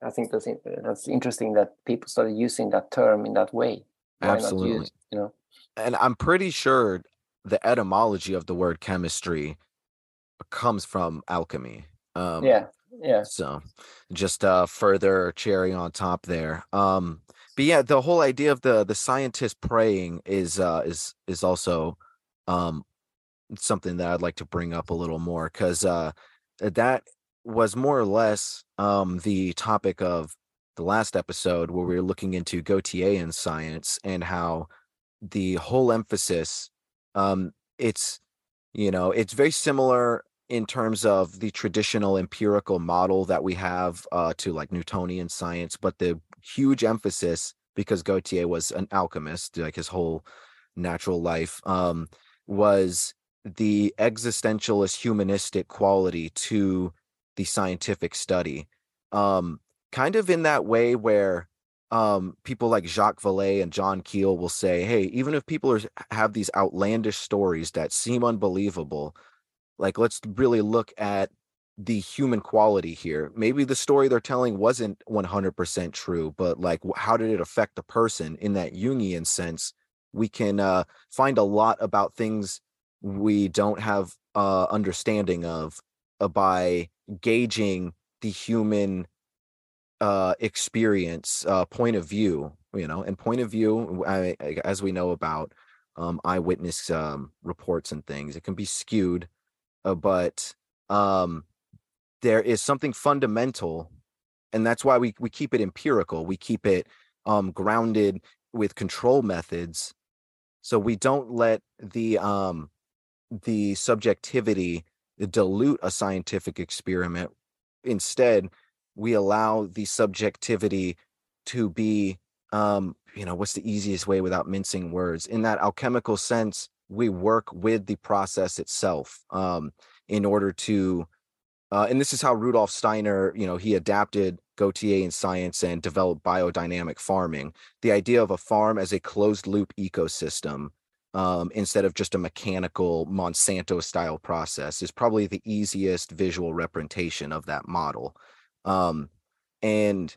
I think that's that's interesting that people started using that term in that way. Why Absolutely. use, you know, And I'm pretty sure the etymology of the word chemistry comes from alchemy. Um yeah, yeah. So just uh further cherry on top there. Um but yeah, the whole idea of the the scientist praying is uh is is also um something that I'd like to bring up a little more cuz uh that was more or less um the topic of the last episode where we were looking into Gautieran science and how the whole emphasis um it's you know it's very similar in terms of the traditional empirical model that we have uh, to like Newtonian science, but the huge emphasis because Gautier was an alchemist, like his whole natural life, um, was the existentialist humanistic quality to the scientific study. Um, kind of in that way where um, people like Jacques Vallée and John Keel will say, hey, even if people are, have these outlandish stories that seem unbelievable, like let's really look at the human quality here. Maybe the story they're telling wasn't 100% true but like how did it affect the person? In that jungian sense we can uh, find a lot about things we don't have uh, understanding of uh, by gauging the human uh, experience uh, point of view you know and point of view I, I- as we know about um, eyewitness um, reports and things it can be skewed uh, but um there is something fundamental and that's why we we keep it empirical we keep it um grounded with control methods so we don't let the um the subjectivity dilute a scientific experiment. Instead we allow the subjectivity to be um you know what's the easiest way without mincing words in that alchemical sense we work with the process itself um in order to uh, and this is how Rudolf Steiner, you know, he adapted Gautier in science and developed biodynamic farming. The idea of a farm as a closed loop ecosystem um, instead of just a mechanical Monsanto style process is probably the easiest visual representation of that model. Um, and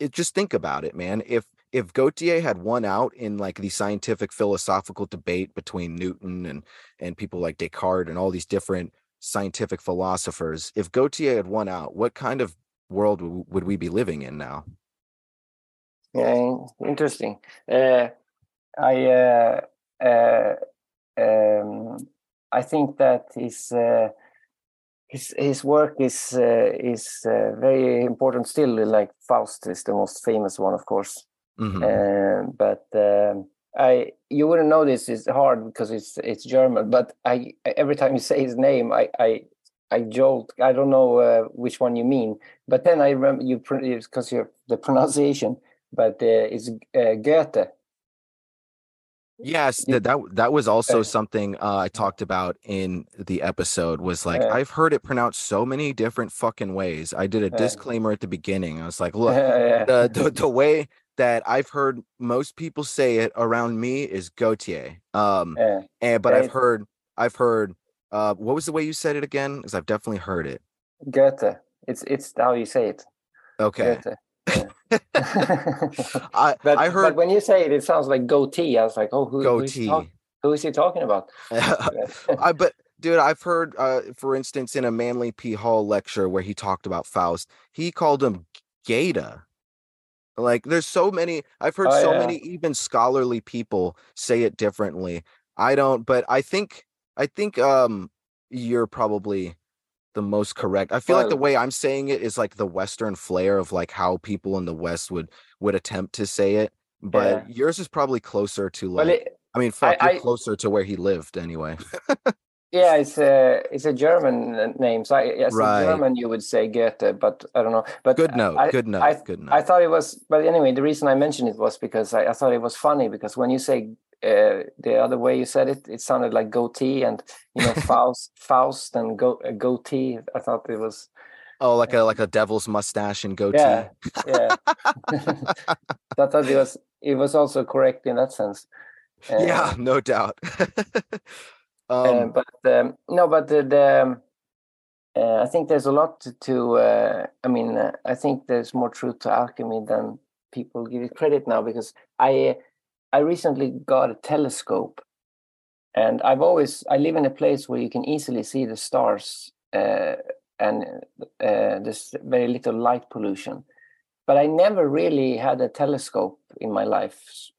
it, just think about it, man. If if Gautier had won out in like the scientific philosophical debate between Newton and and people like Descartes and all these different scientific philosophers, if Gautier had won out, what kind of world w- would we be living in now? Yeah, interesting. Uh, I uh, uh, um, I think that is. uh, his his work is uh, is uh, very important still. Like Faust is the most famous one, of course. Mhm. Uh, but um, I you wouldn't know this is hard because it's it's German. But I every time you say his name, I I I jolt. I don't know uh, which one you mean, but then I remember you because you're the pronunciation, but uh, it's uh, Goethe. Yes, that that that was also something uh, I talked about in the episode. Was like Uh, I've heard it pronounced so many different fucking ways. I did a Uh, disclaimer at the beginning. I was like, look, Yeah. the, the the way that I've heard most people say it around me is Gautier. Um, Yeah. and but yeah, I've heard I've heard uh, what was the way you said it again? Because I've definitely heard it. Goethe. It's it's how you say it. Okay, Goethe. I but, I but when you say it, it sounds like goatee. I was like, oh, who, who, is, he goatee. talk- who is he talking about? I but dude, I've heard uh for instance in a Manly P. Hall lecture where he talked about Faust, he called him Gata. Like there's so many I've heard Oh, so yeah. many even scholarly people say it differently. I don't but I think I think um you're probably the most correct. I feel like the way I'm saying it is like the western flair of like how people in the west would would attempt to say it. But yours is probably closer to like it, I mean, fuck, I- you're I- closer to where he lived anyway. yeah, it's a it's a German uh, name. So I, as Right. a German, you would say Goethe, but I don't know. But good note. I, good note. I, good note. I thought it was, but anyway, the reason I mentioned it was because I, I thought it was funny because when you say uh, the other way you said it, it sounded like goatee and you know Faust, Faust and go uh, goatee. I thought it was oh, like a like a devil's mustache and goatee. yeah, yeah. I thought it was it was also correct in that sense. Uh, yeah, no doubt. uh, um, but um, no, but the, the um, uh, I think there's a lot to. to uh, I mean, uh, I think there's more truth to alchemy than people give it credit now because I I recently got a telescope, and I've always I live in a place where you can easily see the stars uh, and uh, there's very little light pollution. But I never really had a telescope in my life.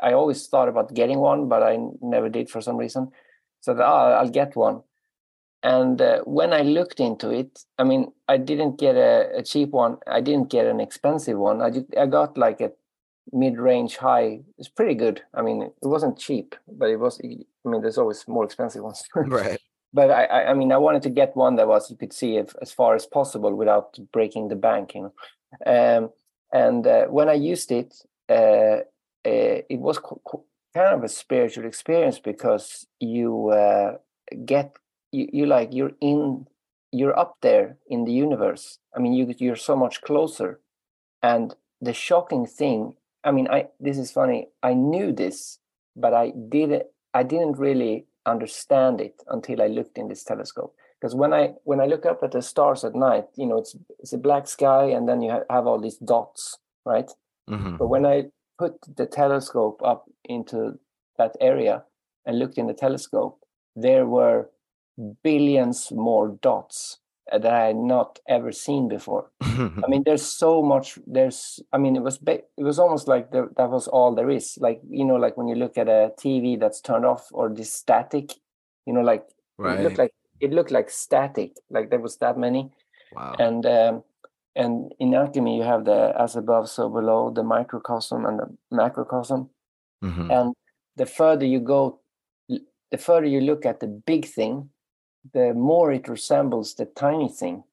I always thought about getting one, but I never did for some reason. So oh, I'll get one. And uh, when I looked into it, I mean, I didn't get a, a cheap one. I didn't get an expensive one. I I got like a mid-range high. It's pretty good. I mean, it wasn't cheap, but it was. I mean, there's always more expensive ones. right. but I, I, mean, I wanted to get one that was you could see if, as far as possible without breaking the bank, you know. Um, and uh, when I used it, uh, uh, it was kind of a spiritual experience because you uh, get you, you like you're in you're up there in the universe. I mean, you you're so much closer. And the shocking thing, I mean, I this is funny. I knew this, but I didn't I didn't really understand it until I looked in this telescope. Because when I when I look up at the stars at night, you know, it's it's a black sky, and then you ha- have all these dots, right? Mhm. But when I put the telescope up into that area and looked in the telescope, there were billions more dots that I had not ever seen before. I mean, there's so much. There's, I mean, it was it was almost like there, that was all there is. Like you know, like when you look at a TV that's turned off or this static, you know, like it looked like it looked like static. Like there was that many wow. and um, and in alchemy you have the as above so below the microcosm and the macrocosm Mhm. and the further you go the further you look at the big thing the more it resembles the tiny thing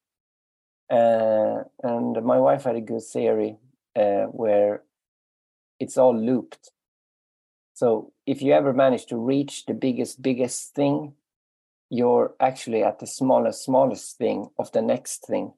uh, and my wife had a good theory uh, where it's all looped so if you ever manage to reach the biggest biggest thing you're actually at the smallest smallest thing of the next thing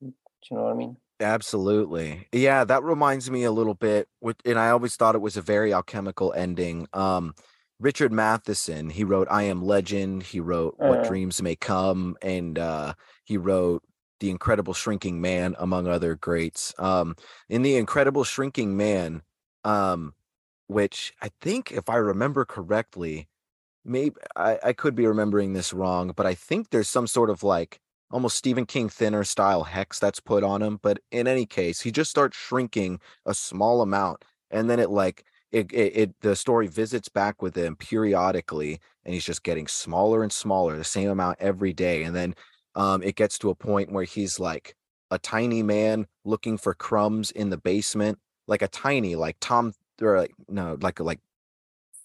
do you know what i mean Absolutely. Yeah, that reminds me a little bit and I always thought it was a very alchemical ending. Um Richard Matheson, he wrote I Am Legend, he wrote What Uh. Dreams May Come and uh he wrote The Incredible Shrinking Man among other greats. Um in The Incredible Shrinking Man, um which I think if I remember correctly, maybe I, I could be remembering this wrong, but I think there's some sort of like almost Stephen King thinner style hex that's put on him. But in any case, he just starts shrinking a small amount, and then it like it, it, it the story visits back with him periodically, and he's just getting smaller and smaller, the same amount every day, and then um, it gets to a point where he's like a tiny man looking for crumbs in the basement, like a tiny like Tom or like no like like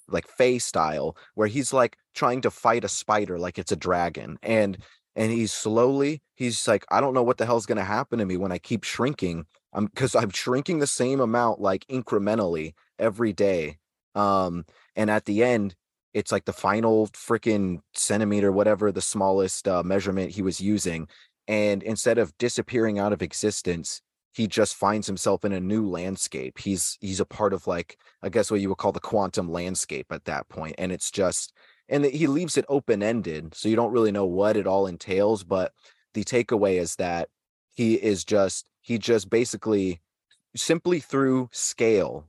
like Faye style, where he's like trying to fight a spider like it's a dragon. And and he's slowly he's like i don't know what the hell's to happen to me when i keep shrinking i'm because i'm shrinking the same amount like incrementally every day um and at the end it's like the final freaking centimeter whatever the smallest uh, measurement he was using and instead of disappearing out of existence he just finds himself in a new landscape. He's he's a part of like i guess what you would call the quantum landscape at that point and it's just and he leaves it open ended so you don't really know what it all entails but the takeaway is that he is just he just basically simply through scale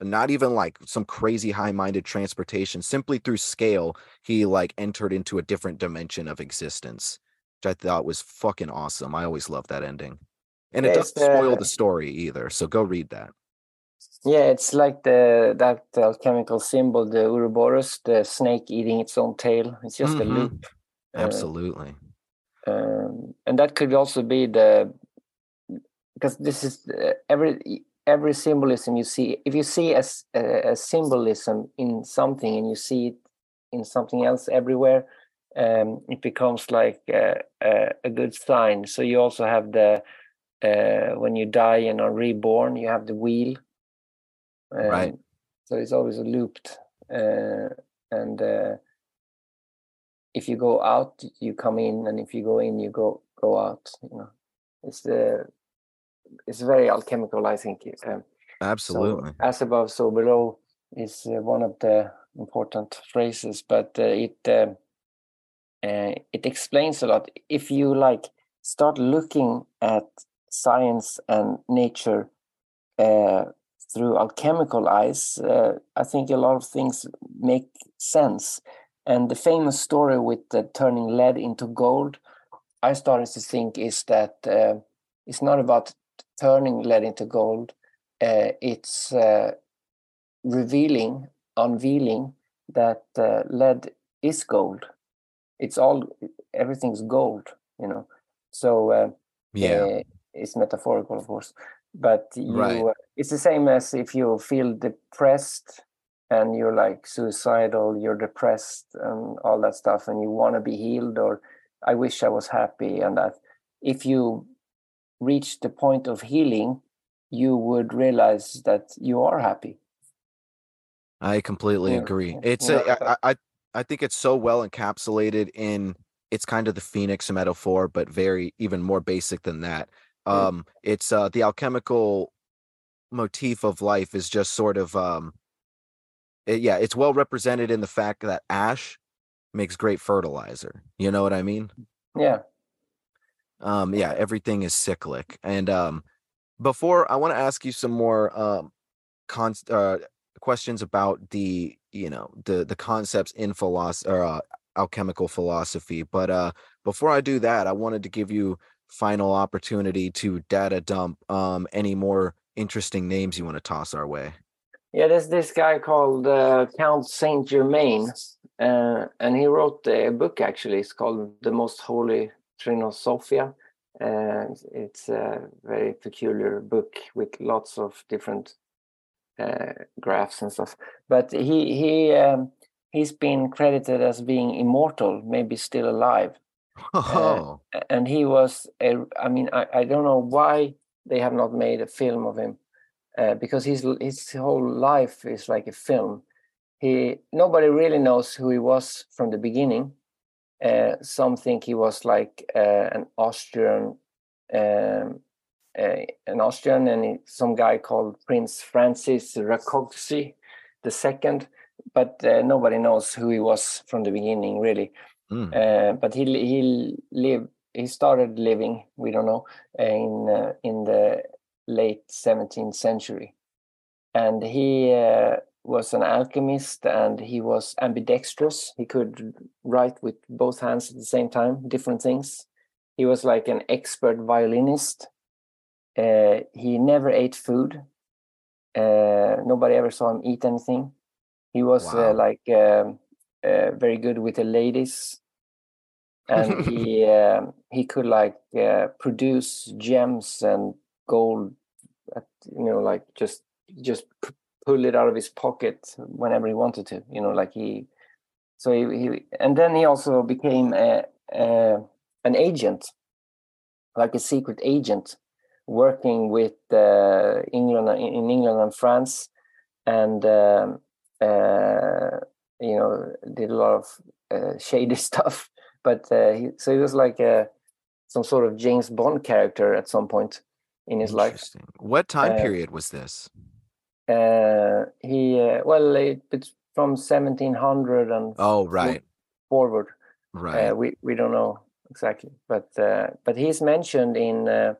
not even like some crazy high-minded transportation simply through scale he like entered into a different dimension of existence which i thought was fucking awesome i always love that ending and it doesn't spoil uh, the story either so go read that Yeah, it's like the that alchemical symbol, the Ouroboros, the snake eating its own tail. It's just a Mhm. loop. Uh, absolutely um, and that could also be the because this is uh, every every symbolism you see if you see a symbolism in something and you see it in something else everywhere um, it becomes like a, a, a good sign. So you also have the uh, when you die and are reborn you have the wheel. Right. Um, so it's always looped uh, and uh, if you go out you come in and if you go in you go go out you know. It's the it's very alchemical i think um, absolutely. so as above so below is uh, one of the important phrases but uh, it uh, uh, it explains a lot. If you like start looking at science and nature uh, through alchemical eyes uh, i think a lot of things make sense. And the famous story with the turning lead into gold i started to think is that uh, it's not about turning lead into gold uh, it's uh, revealing unveiling that uh, lead is gold. It's all everything's gold you know? So uh, yeah. uh, it's metaphorical of course but you Right. uh, it's the same as if you feel depressed and you're like suicidal you're depressed and all that stuff and you want to be healed or i wish i was happy and that. If you reach the point of healing you would realize that you are happy I completely Yeah, agree. It's you a, I, I I think it's so well encapsulated in it's kind of the phoenix metaphor, but very even more basic than that. Um, it's uh the alchemical motif of life is just sort of um it- yeah, it's well represented in the fact that ash makes great fertilizer. You know what I mean? yeah um yeah everything is cyclic and um before i want to ask you some more um con- uh, questions about the you know the the concepts in philosophy or uh, alchemical philosophy but uh before i do that i wanted to give you final opportunity to data dump um any more interesting names you want to toss our way Yeah, there's this guy called uh, Count Saint Germain, uh, and he wrote a book. Actually, it's called "The Most Holy Trinosophia." Uh, it's- it's a very peculiar book with lots of different uh, graphs and stuff. But he he um, he's been credited as being immortal, maybe still alive oh a- and he was a, i mean I, I don't know why they have not made a film of him uh, because his his whole life is like a film he nobody really knows who he was from the beginning uh, some think he was like uh, an austrian um, uh, an austrian and he- some guy called prince francis rakoczy the second but uh, nobody knows who he was from the beginning really Mm. uh, but he he lived he started living we don't know in uh, in the late 17th century and he uh, was an alchemist and he was ambidextrous. He could write with both hands at the same time different things. He was like an expert violinist. Uh, he never ate food. Uh, nobody ever saw him eat anything. He was Wow. uh, like um, uh, very good with the ladies. And he um he could like uh, produce gems and gold at, you know like just just pull it out of his pocket whenever he wanted to you know like he so he, he and then he also became a, a an agent, like a secret agent, working with uh, England in England and France, and um, uh, you know did a lot of uh, shady stuff. But uh, he, so he was like a, some sort of James Bond character at some point in his life. What time Uh, period was this? Uh, he uh, well, it, it's from 1700 and Oh, right, forward. right. Uh, we we don't know exactly, but uh, but he's mentioned in uh,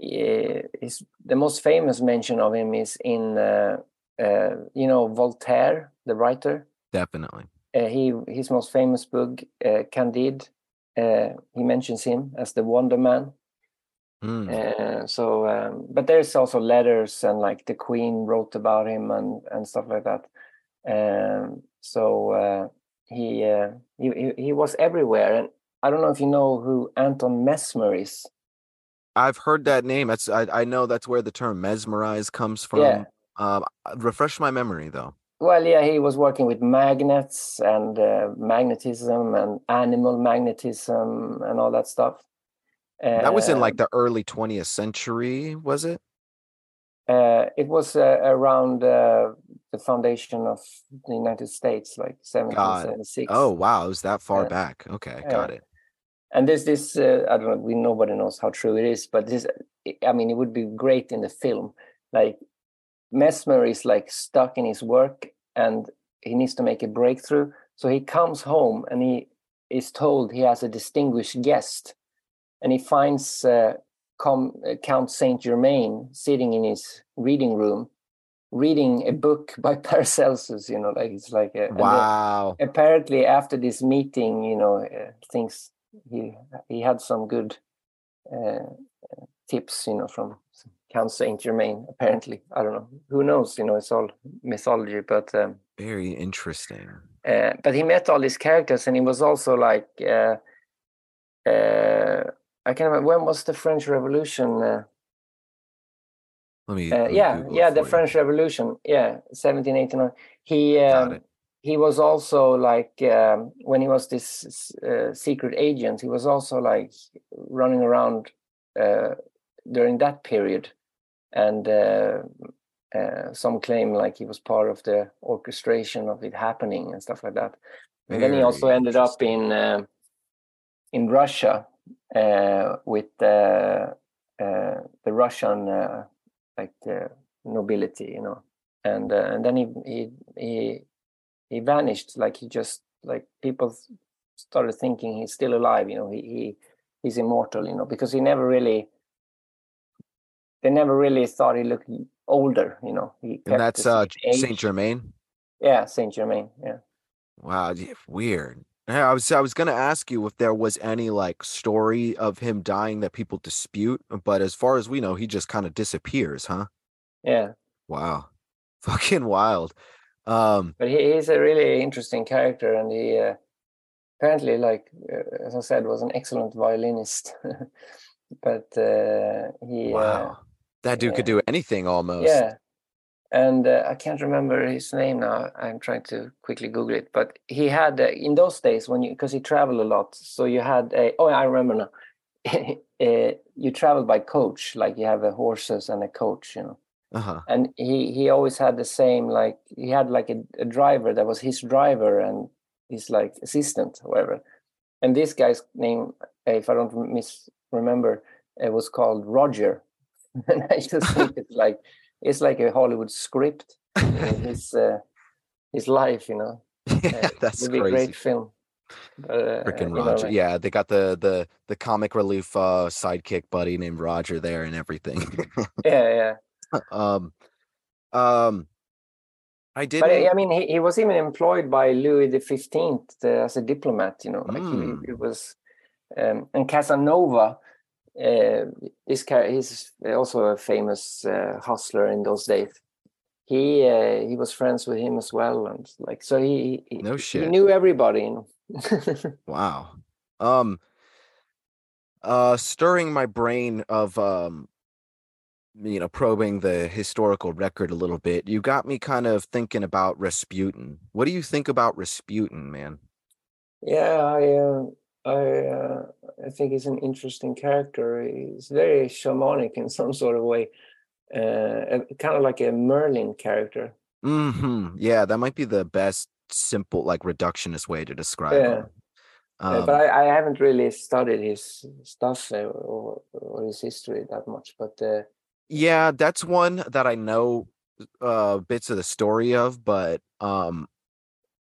eh, his the most famous mention of him is in uh, uh, you know Voltaire, the writer. Definitely. Uh, he his most famous book, uh, Candide. Uh, he mentions him as the Wonder Man. Mm. Uh, so, um, but there's also letters and like the Queen wrote about him and and stuff like that. Um, so uh, he, uh, he he was everywhere, and I don't know if you know who Anton Mesmer is. I've heard that name. That's I, I know that's where the term mesmerize comes from. Yeah. Um, refresh my memory though. Well, yeah, he was working with magnets and uh, magnetism and animal magnetism and all that stuff. That was in Uh, like the early 20th century, was it? Uh, it was uh, around uh, the foundation of the United States, like 1776. Oh wow, it was that far back. Okay, got it. And there's this, uh, I don't know, we nobody knows how true it is, but this, I mean, it would be great in the film. Like Mesmer is like stuck in his work and he needs to make a breakthrough. So he comes home and he is told he has a distinguished guest. And he finds uh, Com- uh, Count Saint Germain sitting in his reading room, reading a book by Paracelsus. You know, like it's like a, Wow. apparently after this meeting you know uh, things he he had some good uh, uh, tips you know from count saint germain apparently i don't know who knows you know it's all mythology but um, Very interesting. uh, but he met all these characters and he was also like uh, uh, i can't remember when was the french revolution uh, Let me. uh, let me yeah yeah the you. french revolution yeah 1789 he um, he was also like um, when he was this uh, secret agent he was also like running around uh, during that period. And uh, uh, some claim like he was part of the orchestration of it happening and stuff like that. And then he also ended up in uh, in russia with uh, uh, the russian uh, like uh, nobility you know and uh, and then he he he he vanished like he just like people started thinking he's still alive you know he, he he's immortal you know because he never really they never really thought he looked older you know he And that's uh Saint. Germain. yeah saint germain yeah Wow, weird. Yeah, I was I was gonna ask you if there was any like story of him dying that people dispute, but as far as we know, he just kind of disappears, huh? yeah Wow, fucking wild. Um, but he, he's a really interesting character and he uh, apparently like uh, as i said was an excellent violinist but uh, he uh, wow, that dude could do anything almost. Yeah, and uh, I can't remember his name now. I'm trying to quickly Google it. But he had uh, in those days when you because he traveled a lot, so you had a oh I remember now. uh, you traveled by coach, like you have a horses and a coach, you know. Uh huh. And he he always had the same like he had like a, a driver that was his driver and his like assistant, whatever. And this guy's name, if I don't misremember, it was called Roger. and I just think it's like it's like a Hollywood script. you know, his uh, his life, you know. yeah, that's be a crazy. great film. Uh, Freaking know, Roger. like- yeah, they got the the the comic relief uh sidekick buddy named Roger there and everything. yeah, yeah. um, um, I did. But uh, I mean, he, he was even employed by Louis the Fifteenth uh, as a diplomat. You know, like Mm. he, he was, um, and Casanova. Uh, this guy, he's also a famous uh, hustler in those days. He uh, he was friends with him as well, and like so he he, No he knew everybody. You know. Wow. Um uh stirring my brain of um you know probing the historical record a little bit. You got me kind of thinking about Rasputin. What do you think about Rasputin, man? Yeah, I uh, I uh, I think he's an interesting character. He's very shamanic in some sort of way, uh, kind of like a Merlin character. hmm Yeah, that might be the best simple, like reductionist way to describe Yeah. him. Uh, Um, but I, I haven't really studied his stuff uh, or, or his history that much. But uh, yeah, that's one that I know uh bits of the story of, but um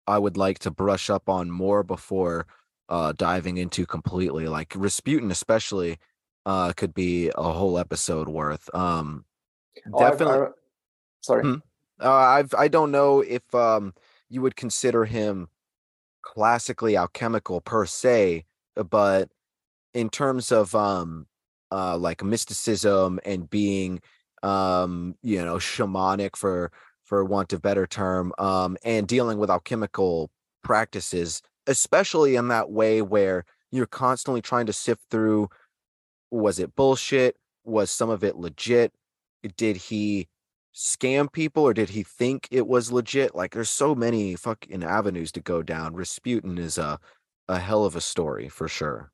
I would like to brush up on more before uh diving into completely. Like Rasputin especially uh could be a whole episode worth. Um oh, I've- definitely I- sorry. Hmm. uh, I've I don't know if um you would consider him classically alchemical per se, uh, but in terms of um uh like mysticism and being um you know shamanic for for want of better term um and dealing with alchemical practices especially in that way where you're constantly trying to sift through was it bullshit? Was some of it legit? Did he scam people or did he think it was legit? Like there's so many fucking avenues to go down. Rasputin is a a hell of a story for sure.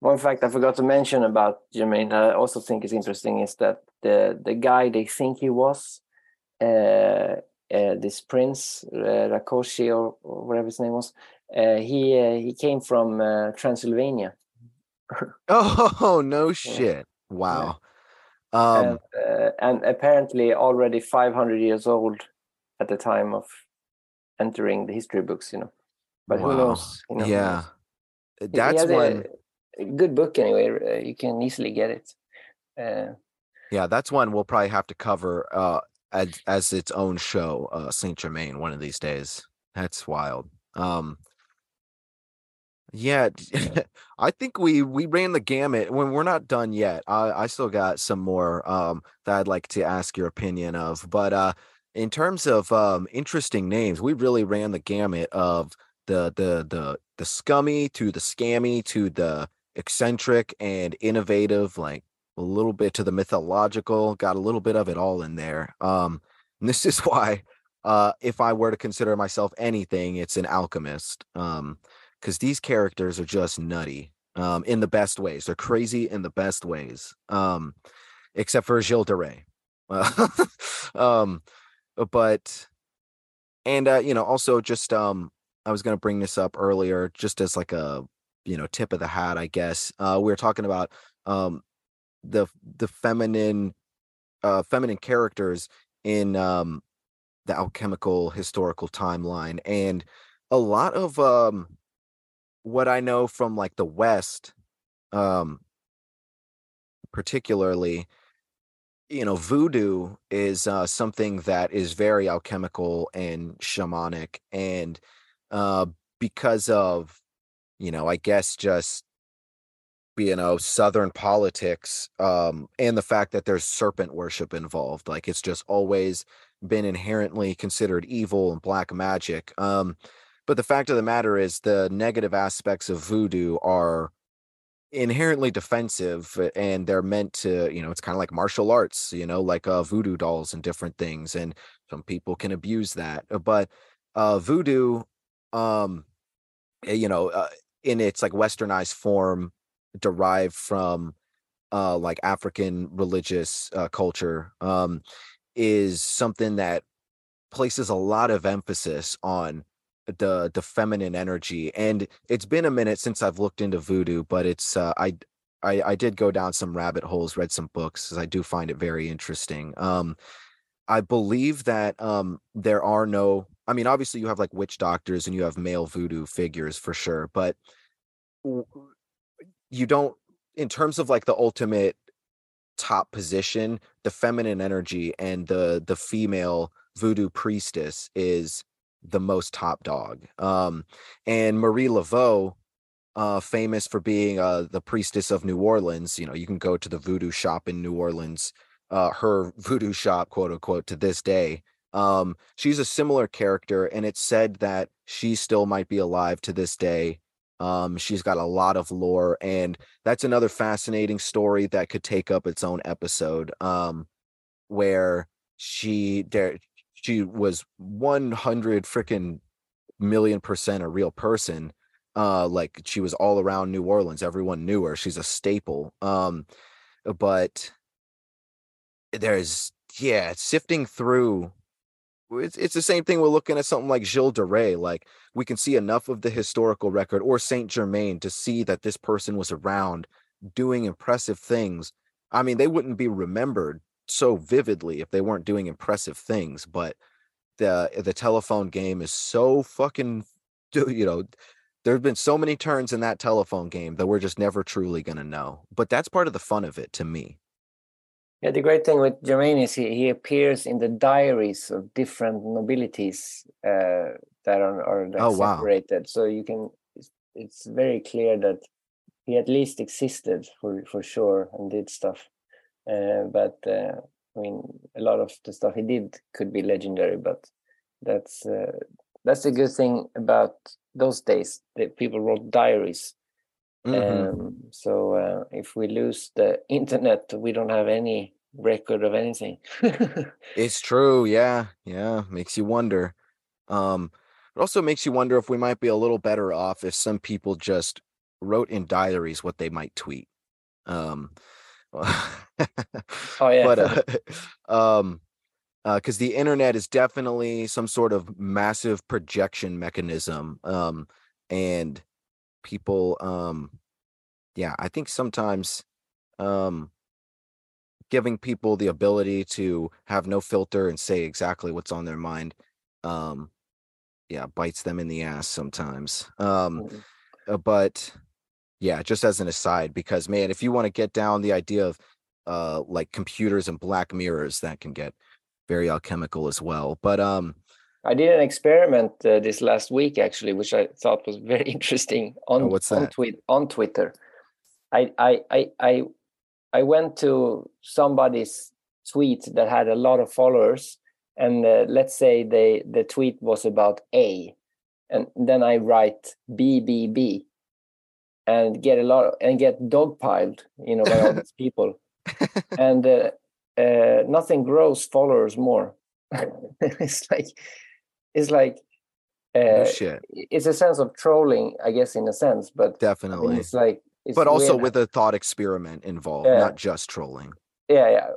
One fact I forgot to mention about Germain, I also think is interesting, is that the the guy they think he was, uh, uh, this prince uh, Rákóczi or, or whatever his name was, uh, he uh, he came from uh, Transylvania, oh no shit wow um and, uh, and apparently already 500 years old at the time of entering the history books. You know, but who knows? You know, yeah knows? That's one a good book anyway. Uh, you can easily get it. Uh, yeah that's one we'll probably have to cover uh as as its own show uh saint germain one of these days. That's wild. Um yeah I think we we ran the gamut when we're not done yet i i still got some more um that i'd like to ask your opinion of but uh in terms of um interesting names we really ran the gamut of the the the the scummy to the scammy to the eccentric and innovative like a little bit to the mythological got a little bit of it all in there um and this is why uh if i were to consider myself anything it's an alchemist um because these characters are just nutty um in the best ways they're crazy in the best ways um except for Gilles de Rais. Uh, um but and uh you know also just um i was to bring this up earlier just as like a you know tip of the hat i guess uh we were talking about um the the feminine uh feminine characters in um the alchemical historical timeline and a lot of um what i know from like the west um particularly you know voodoo is uh something that is very alchemical and shamanic and uh because of you know i guess just you know southern politics um and the fact that there's serpent worship involved like it's just always been inherently considered evil and black magic um but the fact of the matter is the negative aspects of voodoo are inherently defensive and they're meant to you know it's kind of like martial arts you know like uh voodoo dolls and different things and some people can abuse that uh, but uh voodoo um eh, you know uh, in its like westernized form derived from uh like african religious uh, culture um is something that places a lot of emphasis on the the feminine energy and it's been a minute since i've looked into voodoo but it's uh, I, I i did go down some rabbit holes read some books 'cause i do find it very interesting um i believe that um there are no i mean obviously you have like witch doctors and you have male voodoo figures for sure but you don't in terms of like the ultimate top position the feminine energy and the the female voodoo priestess is the most top dog. Um, and Marie Laveau, uh, famous for being uh, the priestess of New Orleans. You know, you can go to the voodoo shop in New Orleans, uh, her voodoo shop, quote unquote, to this day. Um, she's a similar character, and it's said that she still might be alive to this day. Um, she's got a lot of lore, and that's another fascinating story that could take up its own episode. Um, where she there she was 100 freaking million percent a real person Uh, like she was all around New Orleans. Everyone knew her. She's a staple. Um, but there's yeah, sifting through. It's it's the same thing. We're looking at something like Gilles de Rais. Like we can see enough of the historical record or Saint Germain to see that this person was around doing impressive things. I mean, they wouldn't be remembered so vividly if they weren't doing impressive things, but the the telephone game is so fucking do you know there have been so many turns in that telephone game that we're just never truly going to know but that's part of the fun of it to me Yeah, the great thing with Germain is he, he appears in the diaries of different nobilities uh, that are, are like Oh, wow. separated. So you can, it's, it's very clear that he at least existed for for sure and did stuff. Uh, but uh, I mean, a lot of the stuff he did could be legendary. But that's uh, that's the good thing about those days that people wrote diaries. Mhm. Um, so uh, if we lose the internet, we don't have any record of anything. It's true. Yeah. Yeah. Makes you wonder. Um, it also makes you wonder if we might be a little better off if some people just wrote in diaries what they might tweet. Um, Oh, yeah. But, uh, um, because the internet is definitely some sort of massive projection mechanism. Um, and people, um, yeah, I think sometimes, um, giving people the ability to have no filter and say exactly what's on their mind um yeah bites them in the ass sometimes um Mhm. uh, but yeah just as an aside because man if you want to get down the idea of uh like computers and black mirrors that can get very alchemical as well but um I did an experiment uh, this last week actually, which I thought was very interesting on Oh, what's on tweet on Twitter. I I I I I went to somebody's tweet that had a lot of followers, and uh, let's say they the tweet was about A, and then I write B B B, and get a lot of, and get dogpiled, you know, by all these people, and uh, uh, nothing grows followers more. it's like it's like no uh, shit it's a sense of trolling, I guess, in a sense, but I mean, definitely it's like it's but also weird. with a thought experiment involved Yeah. not just trolling yeah, yeah.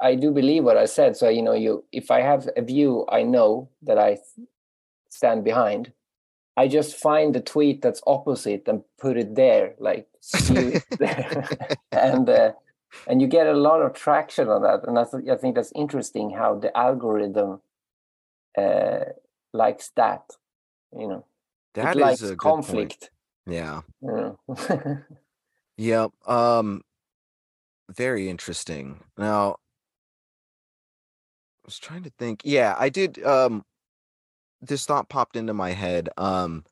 I- do believe what I said. So you know, you if I have a view, I know that I stand behind. I just find the tweet that's opposite and put it there, like spew it there. and uh, and you get a lot of traction on that. And I, th- I think that's interesting how the algorithm uh, likes that. You know, That it is likes a good point. conflict. yeah You know? Yep. Um very interesting. Now I was trying to think. Yeah, I did um this thought popped into my head um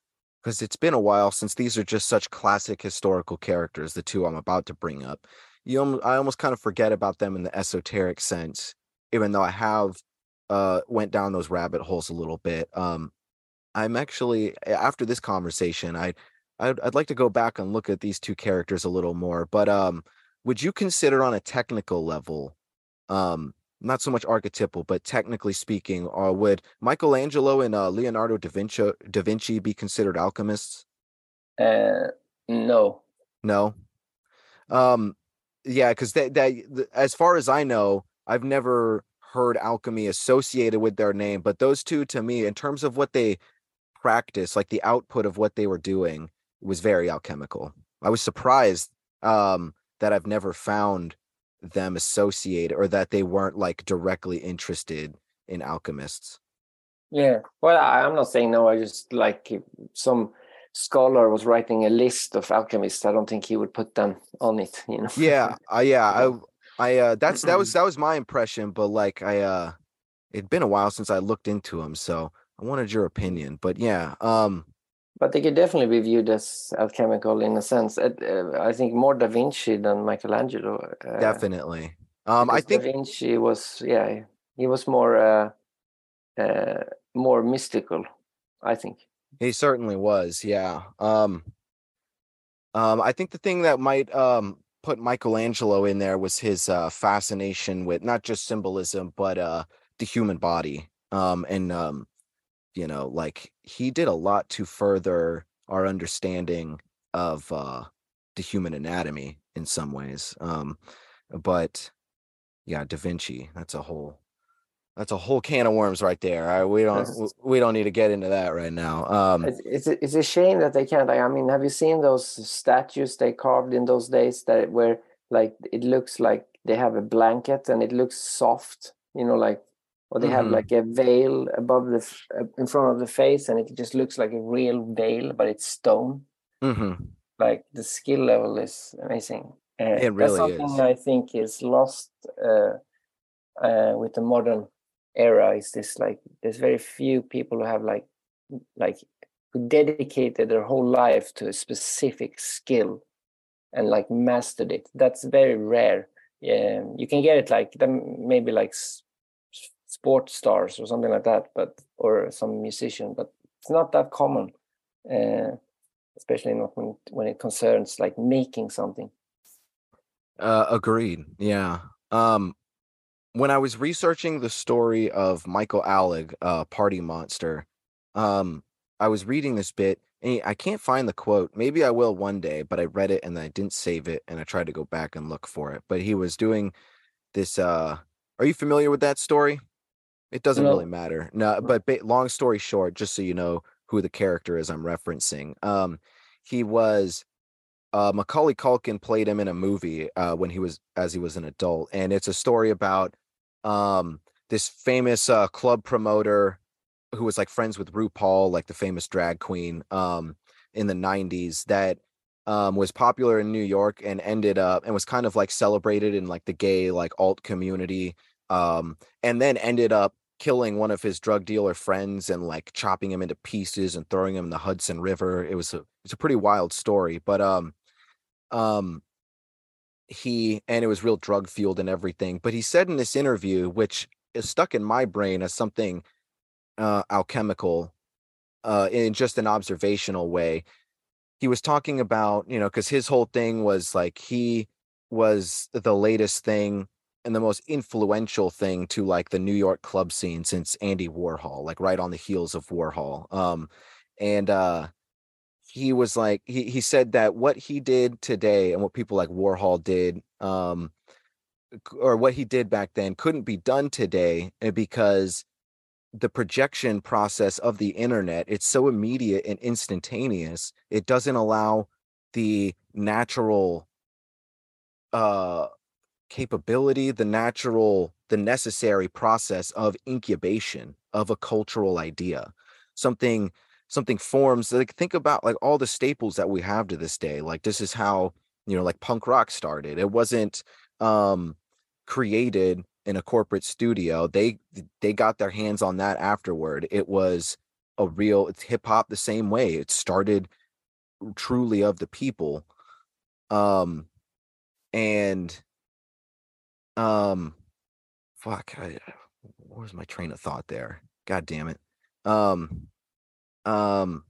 because it's been a while since these are just such classic historical characters, the two I'm about to bring up. You I almost kind of forget about them in the esoteric sense, even though I have uh went down those rabbit holes a little bit. Um I'm actually after this conversation, I I'd, I'd like to go back and look at these two characters a little more. But um, would you consider on a technical level, um, not so much archetypal, but technically speaking, uh, would Michelangelo and uh, Leonardo da Vinci da Vinci be considered alchemists? uh, no. No. Um, yeah, because that that as far as I know, I've never heard alchemy associated with their name. But those two, to me, in terms of what they practice, like the output of what they were doing, was very alchemical. I was surprised um, that I've never found them associated or that they weren't like directly interested in alchemists. Yeah. Well, I, I'm not saying no. I just like some scholar was writing a list of alchemists. I don't think he would put them on it. You know. Yeah, uh, yeah, I, I, uh, that's that was that was my impression, but like I, uh, it'd been a while since I looked into them, so I wanted your opinion. But yeah, um, But they could definitely be viewed as alchemical in a sense. Uh, I think more Da Vinci than Michelangelo. Uh, definitely. Um, I think Da Vinci was yeah he was more uh, uh, more mystical. I think. He certainly was, yeah. Um, um, I think the thing that might um put Michelangelo in there was his uh fascination with not just symbolism, but uh the human body. Um, and um, you know, like he did a lot to further our understanding of uh, the human anatomy in some ways. Um, but yeah, Da Vinci, that's a whole that's a whole can of worms right there. Right, we don't we don't need to get into that right now. Um, It's, it's, a- it's a shame that they can't. Like, I mean, have you seen those statues they carved in those days that where like it looks like they have a blanket and it looks soft, you know, like or they have Mhm. like a veil above the uh, in front of the face and it just looks like a real veil, but it's stone. mhm. Like the skill level is amazing. Uh, It that's really something is. I think is lost uh, uh, with the modern era. Is this like there's very few people who have like like who dedicated their whole life to a specific skill and like mastered it. That's very rare. Yeah, you can get it like them maybe like sports stars or something like that, but or some musician, but it's not that common. Uh, especially not when when it concerns like making something. Uh, agreed. Yeah. Um, when I was researching the story of Michael Alig, uh, Party Monster, um, I was reading this bit, and I can't find the quote. Maybe I will one day, but I read it and I didn't save it, and I tried to go back and look for it. But he was doing this. Uh, are you familiar with that story? It doesn't No. really matter. No, but ba- long story short, just so you know who the character is I'm referencing. Um, he was uh, Macaulay Culkin played him in a movie uh, when he was as he was an adult, and it's a story about um, this famous uh, club promoter who was like friends with RuPaul, like the famous drag queen um, in the '90s that um, was popular in New York and ended up and was kind of like celebrated in like the gay like alt community, um, and then ended up killing one of his drug dealer friends and like chopping him into pieces and throwing him in the Hudson River. It was a it's a pretty wild story, but um um he and it was real drug fueled and everything. But he said in this interview, which is stuck in my brain as something uh alchemical, uh in just an observational way. He was talking about, you know, because his whole thing was like he was the latest thing and the most influential thing to like the New York club scene since Andy Warhol, like right on the heels of Warhol. Um, and uh, he was like, he he said that what he did today and what people like Warhol did, um, or what he did back then, couldn't be done today uh, because the projection process of the internet it's so immediate and instantaneous it doesn't allow the natural uh capability, the natural, the necessary process of incubation of a cultural idea. Something something forms like think about like all the staples that we have to this day. Like this is how, you know, like punk rock started. It wasn't um created in a corporate studio. They they got their hands on that afterward. It was a real it's hip hop the same way. It started truly of the people. Um and um fuck I, where's my train of thought there god damn it um um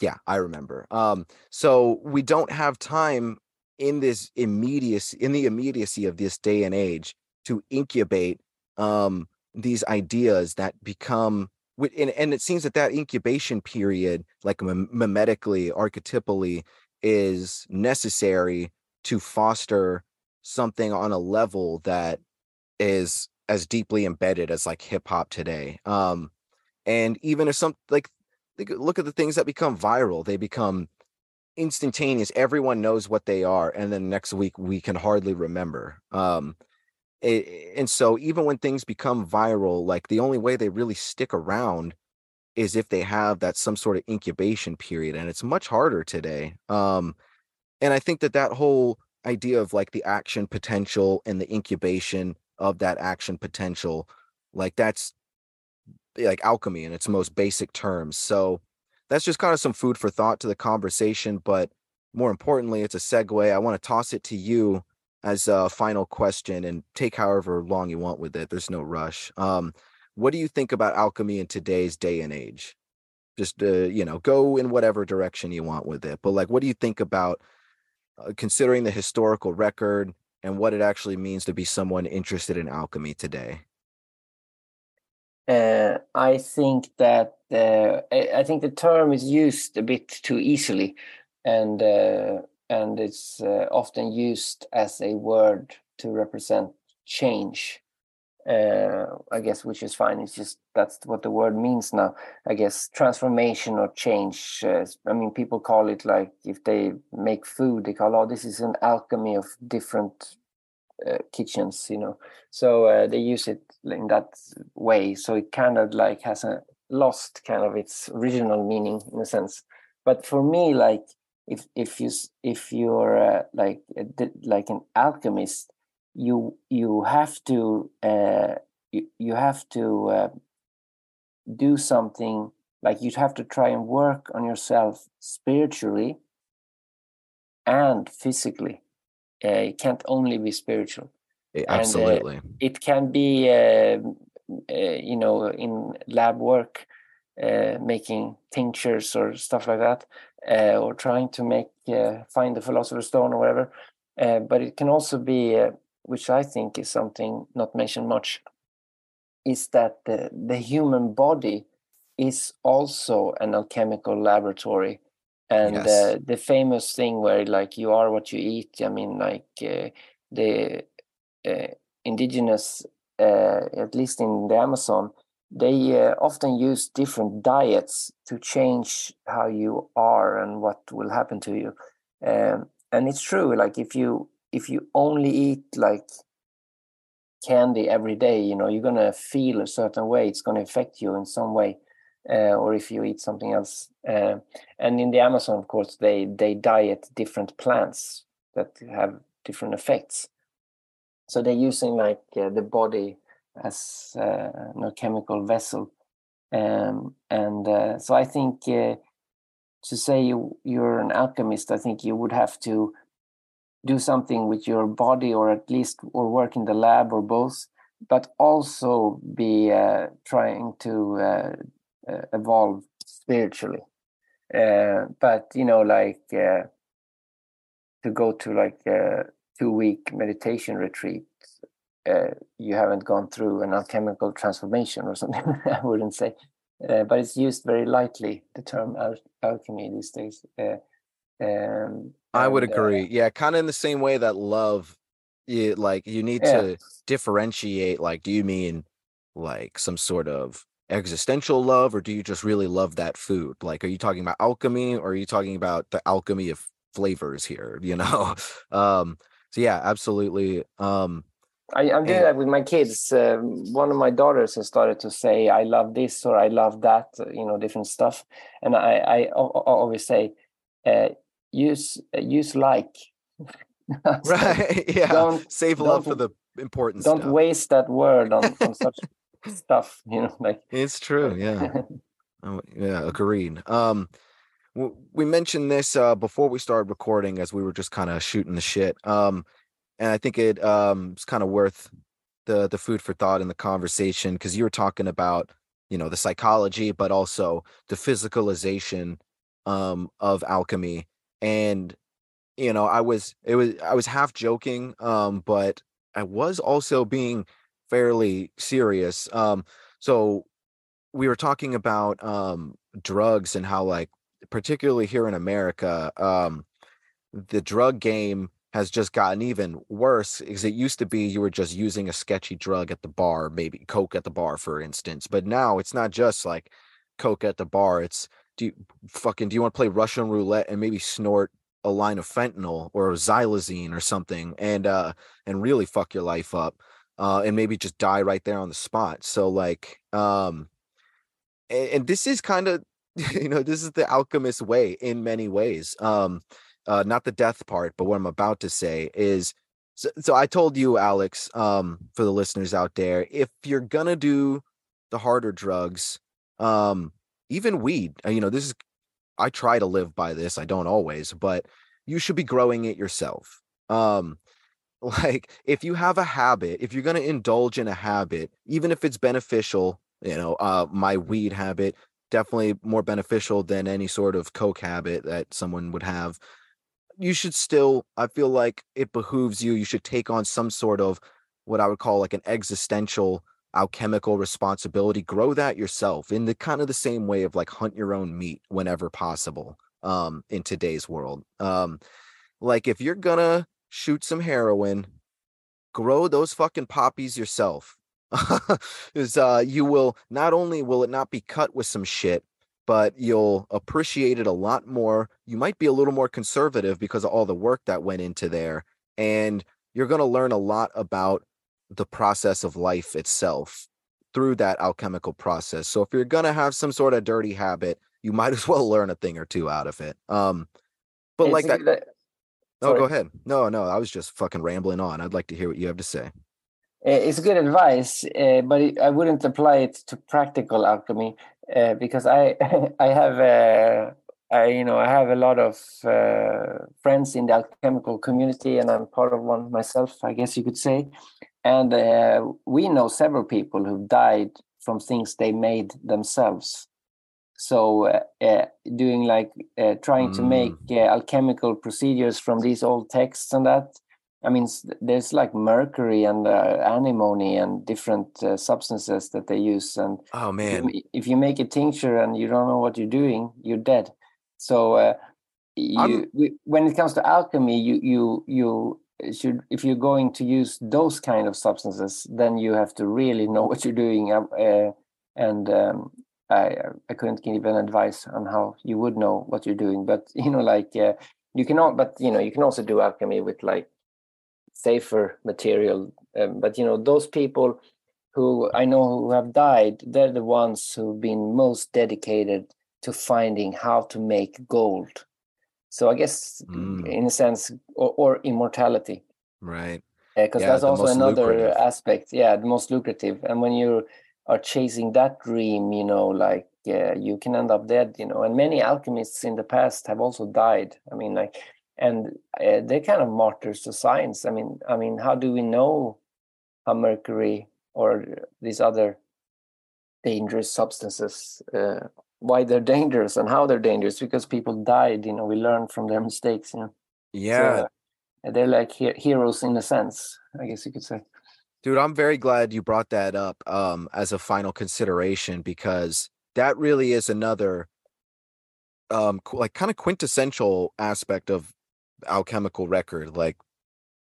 yeah i remember um so we don't have time in this immediacy in the immediacy of this day and age to incubate um these ideas that become and, and it seems that that incubation period like mim- mimetically archetypally is necessary to foster something on a level that is as deeply embedded as like hip hop today. Um, and even if some like look at the things that become viral, they become instantaneous. Everyone knows what they are, and then next week we can hardly remember. Um, a- and so even when things become viral, like the only way they really stick around is if they have that some sort of incubation period, and it's much harder today. Um, and I think that that whole idea of like the action potential and the incubation of that action potential, like that's like alchemy in its most basic terms. So that's just kind of some food for thought to the conversation. But more importantly, it's a segue. I want to toss it to you as a final question and take however long you want with it. There's no rush. Um, what do you think about alchemy in today's day and age? Just uh, you know, go in whatever direction you want with it. But like, what do you think about uh, considering the historical record and what it actually means to be someone interested in alchemy today? Uh, I think that uh, I, I think the term is used a bit too easily, and uh, and it's uh, often used as a word to represent change. Uh, I guess, which is fine. It's just that's what the word means now. I guess transformation or change. Uh, I mean, people call it like if they make food, they call oh, this is an alchemy of different uh, kitchens. You know, so uh, they use it in that way. So it kind of like has a lost kind of its original meaning in a sense. But for me, like if if you if you're uh, like like an alchemist you you have to uh, you, you have to uh, do something like you'd have to try and work on yourself spiritually and physically uh, it can't only be spiritual Eh, uh, Absolutely. it can be uh, uh, you know in lab work uh, making tinctures or stuff like that uh, or trying to make uh, find the philosopher's stone or whatever uh, but it can also be uh, which i think is something not mentioned much is that the, the human body is also an alchemical laboratory and Yes. uh, the famous thing where like you are what you eat i mean like uh, the uh, indigenous uh, at least in the amazon they uh, often use different diets to change how you are and what will happen to you um, and it's true like if you if you only eat like candy every day you know you're going to feel a certain way it's going to affect you in some way uh, or if you eat something else. Uh, and in the amazon of course they they diet different plants that have different effects. So they're using like uh, the body as uh, an alchemical vessel. Um, and uh, so i think uh, to say you, you're an alchemist i think you would have to do something with your body or at least or work in the lab or both but also be trying to uh, evolve spiritually uh, but you know like uh, to go to like a two week meditation retreat uh, you haven't gone through an alchemical transformation or something i wouldn't say uh, but it's used very lightly the term al- alchemy these days uh, um, I would and, agree. yeah, kind of in the same way that love, you, like you need Yeah. to differentiate. Like, do you mean like some sort of existential love, or do you just really love that food? Like, are you talking about alchemy, or are you talking about the alchemy of flavors here? You know. um. So yeah, absolutely. Um. I, I'm doing And- that with my kids. Um, one of my daughters has started to say, "I love this" or "I love that," uh, you know, different stuff. And I, I al- al- always say, uh, "Use uh, use like." Right. Yeah. Don't Save love for the important don't stuff. waste that word on, on such stuff. You know, like It's true. Yeah. Oh, yeah, agreed. Um, w- we mentioned this uh, before we started recording, as we were just kind of shooting the shit. Um, and I think it um is kind of worth the the food for thought in the conversation because you were talking about you know the psychology, but also the physicalization um of alchemy, and you know I was it was I was half joking, um, but I was also being fairly serious. Um, so we were talking about um drugs and how like particularly here in America um the drug game has just gotten even worse because it used to be you were just using a sketchy drug at the bar maybe coke at the bar for instance but now it's not just like coke at the bar it's do you fucking do you want to play russian roulette and maybe snort a line of fentanyl or xylazine or something and uh and really fuck your life up uh and maybe just die right there on the spot. So like um and, and this is kind of you know this is the alchemist way in many ways. Um uh not the death part but what i'm about to say is so, so i told you alex um for the listeners out there if you're gonna do the harder drugs um even weed uh, you know this is i try to live by this i don't always but you should be growing it yourself. Um like if you have a habit if you're going to indulge in a habit even if it's beneficial you know uh my weed habit definitely more beneficial than any sort of coke habit that someone would have you should still i feel like it behooves you you should take on some sort of what i would call like an existential alchemical responsibility grow that yourself in the kind of the same way of like hunt your own meat whenever possible um in today's world um like if you're gonna shoot some heroin grow those fucking poppies yourself. Is uh you will not only will it not be cut with some shit but you'll appreciate it a lot more. You might be a little more conservative because of all the work that went into there and you're going to learn a lot about the process of life itself through that alchemical process. So if you're going to have some sort of dirty habit you might as well learn a thing or two out of it. Um but It's like a that no go ahead no no i was just fucking rambling on i'd like to hear what you have to say Uh, It's good advice, uh, but I wouldn't apply it to practical alchemy uh, because I I have uh, I you know I have a lot of uh, friends in the alchemical community, and I'm part of one myself, I guess you could say. And uh, we know several people who died from things they made themselves. So uh, uh, doing like uh, trying to Mm. make uh, alchemical procedures from these old texts and that I mean, there's like mercury and uh, antimony and different uh, substances that they use. And oh man you, if you make a tincture and you don't know what you're doing, you're dead. So uh, you, we, when it comes to alchemy, you you you should if you're going to use those kind of substances, then you have to really know what you're doing. And um, I I couldn't give an advice on how you would know what you're doing, but you know, like uh, you cannot. But you know, you can also do alchemy with like safer material. Um, but you know, those people who I know who have died, they're the ones who've been most dedicated to finding how to make gold. So I guess, Mm. in a sense, or, or immortality, right because Yeah, that's also another lucrative. aspect. Yeah, the most lucrative. And when you are chasing that dream, you know, like uh, you can end up dead. You know, and many alchemists in the past have also died. I mean, like, and uh, they're kind of martyrs to science. I mean, I mean, how do we know how mercury or these other dangerous substances? Uh, why they're dangerous and how they're dangerous because people died you know we learn from their mistakes you know yeah so, uh, they're like he- heroes in a sense i guess you could say Dude, I'm very glad you brought that up um, as a final consideration because that really is another um like kind of quintessential aspect of alchemical record like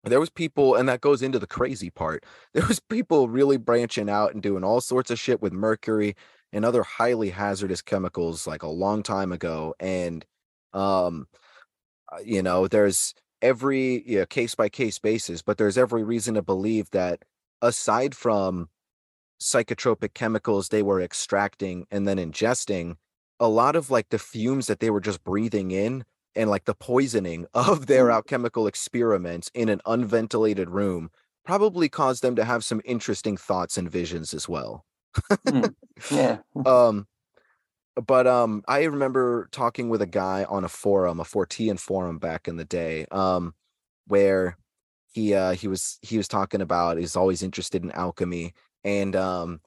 there was people and that goes into the crazy part there was people really branching out and doing all sorts of shit with mercury and other highly hazardous chemicals like a long time ago and um uh, you know there's every you know, case by case basis but there's every reason to believe that aside from psychotropic chemicals they were extracting and then ingesting a lot of like the fumes that they were just breathing in and like the poisoning of their Mm. alchemical experiments in an unventilated room probably caused them to have some interesting thoughts and visions as well. Yeah. Um but um i remember talking with a guy on a forum a fortean forum back in the day um where he uh he was he was talking about he's always interested in alchemy and um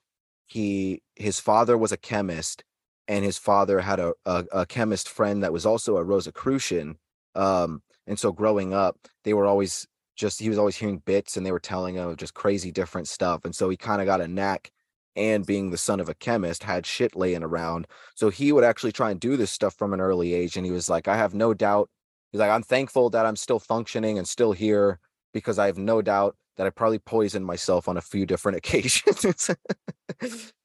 he his father was a chemist and his father had a, a, a chemist friend that was also a rosicrucian um and so growing up they were always just he was always hearing bits and they were telling him just crazy different stuff and so he kind of got a knack and being the son of a chemist had shit laying around so he would actually try and do this stuff from an early age and he was like i have no doubt he's like i'm thankful that i'm still functioning and still here because i have no doubt that i probably poisoned myself on a few different occasions.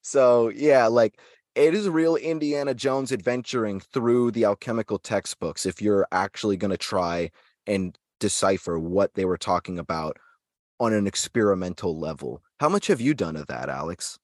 So yeah like it is real indiana jones adventuring through the alchemical textbooks if you're actually going to try and decipher what they were talking about on an experimental level. How much have you done of that alex?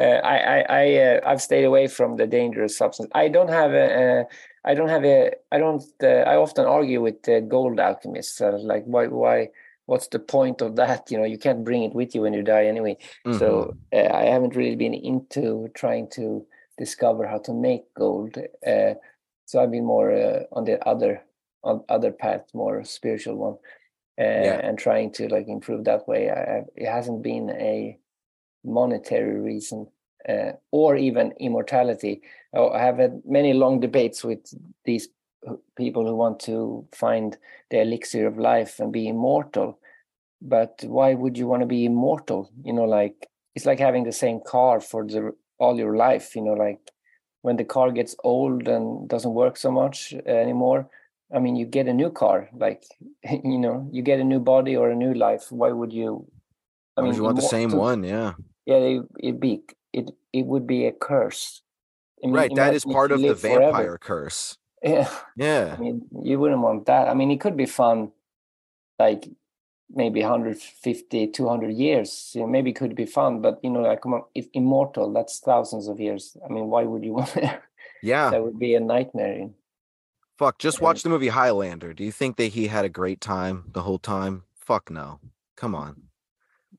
Uh, i i, I uh, i've stayed away from the dangerous substance. I don't have a uh, i don't have a i don't uh, i often argue with uh, gold alchemists uh, like why why what's the point of that you know you can't bring it with you when you die anyway Mhm. so uh, i haven't really been into trying to discover how to make gold uh, so i've been more uh, on the other on other path more spiritual one uh, Yeah. and trying to like improve that way I, I- it hasn't been a monetary reason uh, or even immortality oh, i have had many long debates with these people who want to find the elixir of life and be immortal but why would you want to be immortal you know like it's like having the same car for the all your life. You know, like when the car gets old and doesn't work so much anymore. I mean, you get a new car, like you know, you get a new body or a new life. Why would you? I mean, you want the same one, yeah. Yeah, it, it be it it would be a curse. I mean, right, that is part of the live forever. vampire curse. Yeah. Yeah. I mean, you wouldn't want that. I mean, it could be fun, like maybe 150, 200 years. You know, maybe it could be fun, but you know, like come on, if immortal, that's thousands of years. I mean, why would you want that? Yeah. that would be a nightmare. Fuck, just watch the movie Highlander. Do you think that he had a great time the whole time? Fuck no. Come on.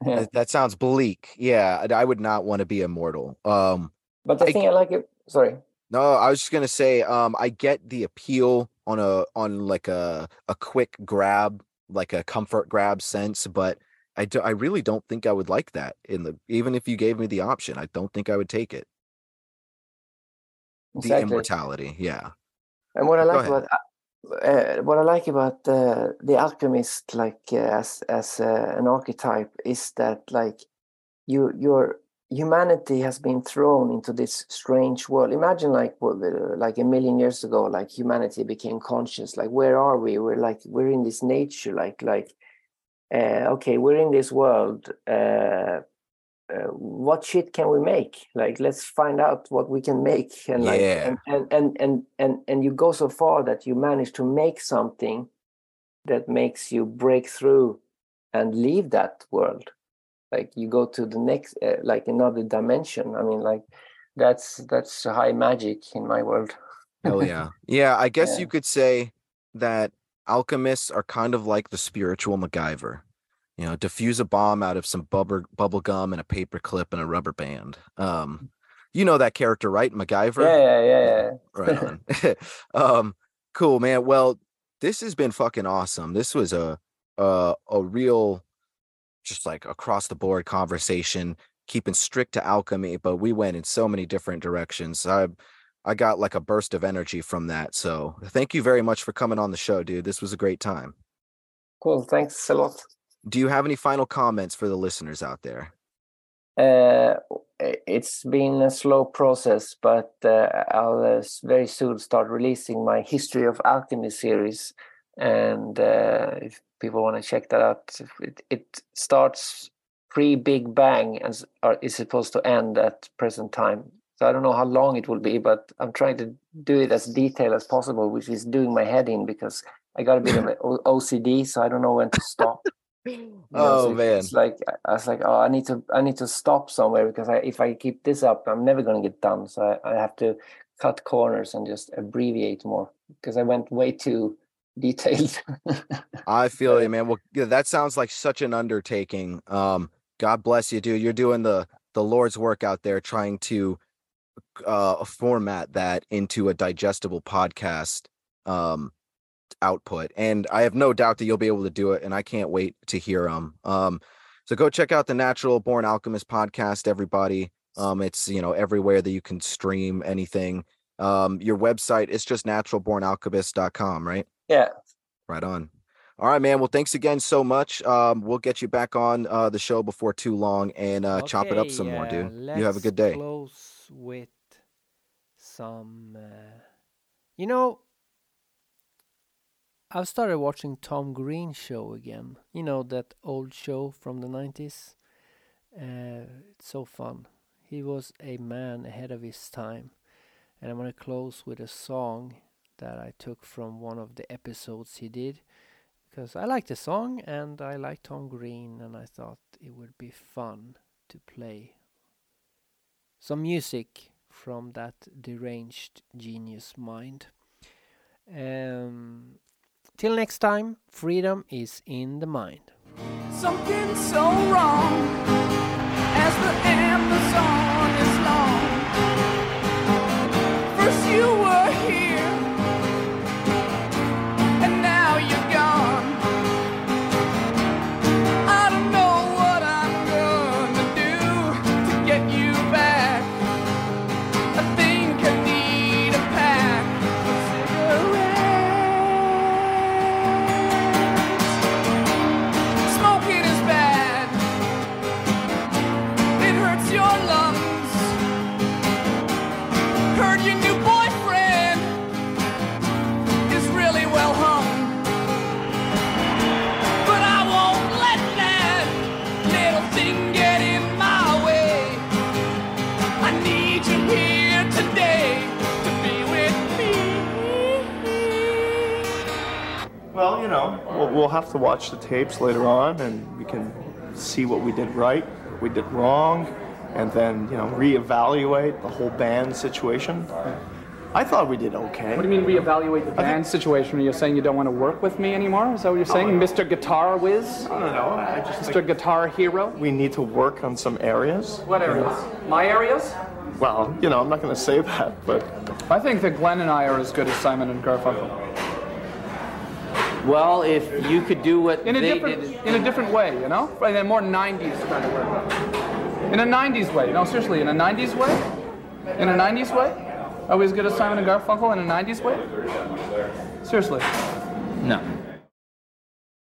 Yeah. That, sounds bleak. Yeah, I- would not want to be immortal. Um But the I- thing I like it. Sorry. no, I was just gonna say, um, I get the appeal on a on like a a quick grab, like a comfort grab sense, but I do, I really don't think I would like that in the even if you gave me the option, I don't think I would take it. The immortality, yeah. And what I like about uh, what I like about uh, the alchemist, like uh, as as an archetype, is that like you your humanity has been thrown into this strange world. Imagine like like a million years ago, like humanity became conscious. Like where are we? We're like we're in this nature. Like like okay, we're in this world. Uh, what shit can we make like let's find out what we can make and like Yeah. and, and and and and and you go so far that you manage to make something that makes you break through and leave that world like you go to the next uh, like another dimension i mean like that's that's high magic in my world Hell yeah. Yeah, I guess Yeah. you could say that alchemists are kind of like the spiritual MacGyver. You know, diffuse a bomb out of some bubble bubble gum and a paper clip and a rubber band. Um, you know that character, right? MacGyver? yeah yeah yeah yeah Right on. um, cool, man. Well, this has been fucking awesome. This was a a a real just like across the board conversation, keeping strict to alchemy, but we went in so many different directions. I I got like a burst of energy from that. So thank you very much for coming on the show, dude. This was a great time. cool thanks a lot Do you have any final comments for the listeners out there? Uh, it's been a slow process, but uh, I'll uh, very soon start releasing my History of Alchemy series. And uh, if people want to check that out, it, it starts pre Big Bang and is supposed to end at present time. So I don't know how long it will be, but I'm trying to do it as detailed as possible, which is doing my head in because I got a bit of a O- OCD, so I don't know when to stop. You know, Oh, so man. it's like I- was like, oh, I need to, I need to stop somewhere because I, if I keep this up, I'm never going to get done. So I, I have to cut corners and just abbreviate more because I went way too detailed. I feel you, man. Well, yeah, that sounds like such an undertaking. Um, God bless you, dude. You're doing the the Lord's work out there, trying to uh format that into a digestible podcast um output. And I have no doubt that you'll be able to do it. And I can't wait to hear them. Um, so go check out the Natural Born Alchemist podcast, everybody. Um, it's you know everywhere that you can stream anything. Um, your website is just naturalbornalchemist.com, right? yeah, Right on. All right, man. Well, thanks again so much. Um, we'll get you back on uh, the show before too long and uh, chop it up Okay, some more, dude. You have a good day. Close with some. Uh, you know, I've started watching Tom Green show again. You know that old show from the nineties. Uh, it's so fun. He was a man ahead of his time, and I'm gonna close with a song that I took from one of the episodes he did because I like the song and I like Tom Green, and I thought it would be fun to play some music from that deranged genius mind. Um, till next time, freedom is in the mind. Something so wrong as the Amazon is long. First you you know, we'll, we'll have to watch the tapes later on, and we can see what we did right, what we did wrong, and then you know reevaluate the whole band situation. I thought we did okay. What do you mean reevaluate the band situation? Are you saying you don't want to work with me anymore? Is that what you're saying, oh, Mr. Guitar Whiz? I don't know. I just Mr. Guitar Hero? we need to work on some areas. What areas? My areas? Well, you know, I'm not going to say that, but I think that Glenn and I are as good as Simon and Garfunkel. Well, if you could do what In a they different, did. in a different way, you know, in a more '90s kind of way. In a '90s way, no, seriously, in a '90s way. In a '90s way, are we as good as Simon and Garfunkel in a '90s way? Seriously. No.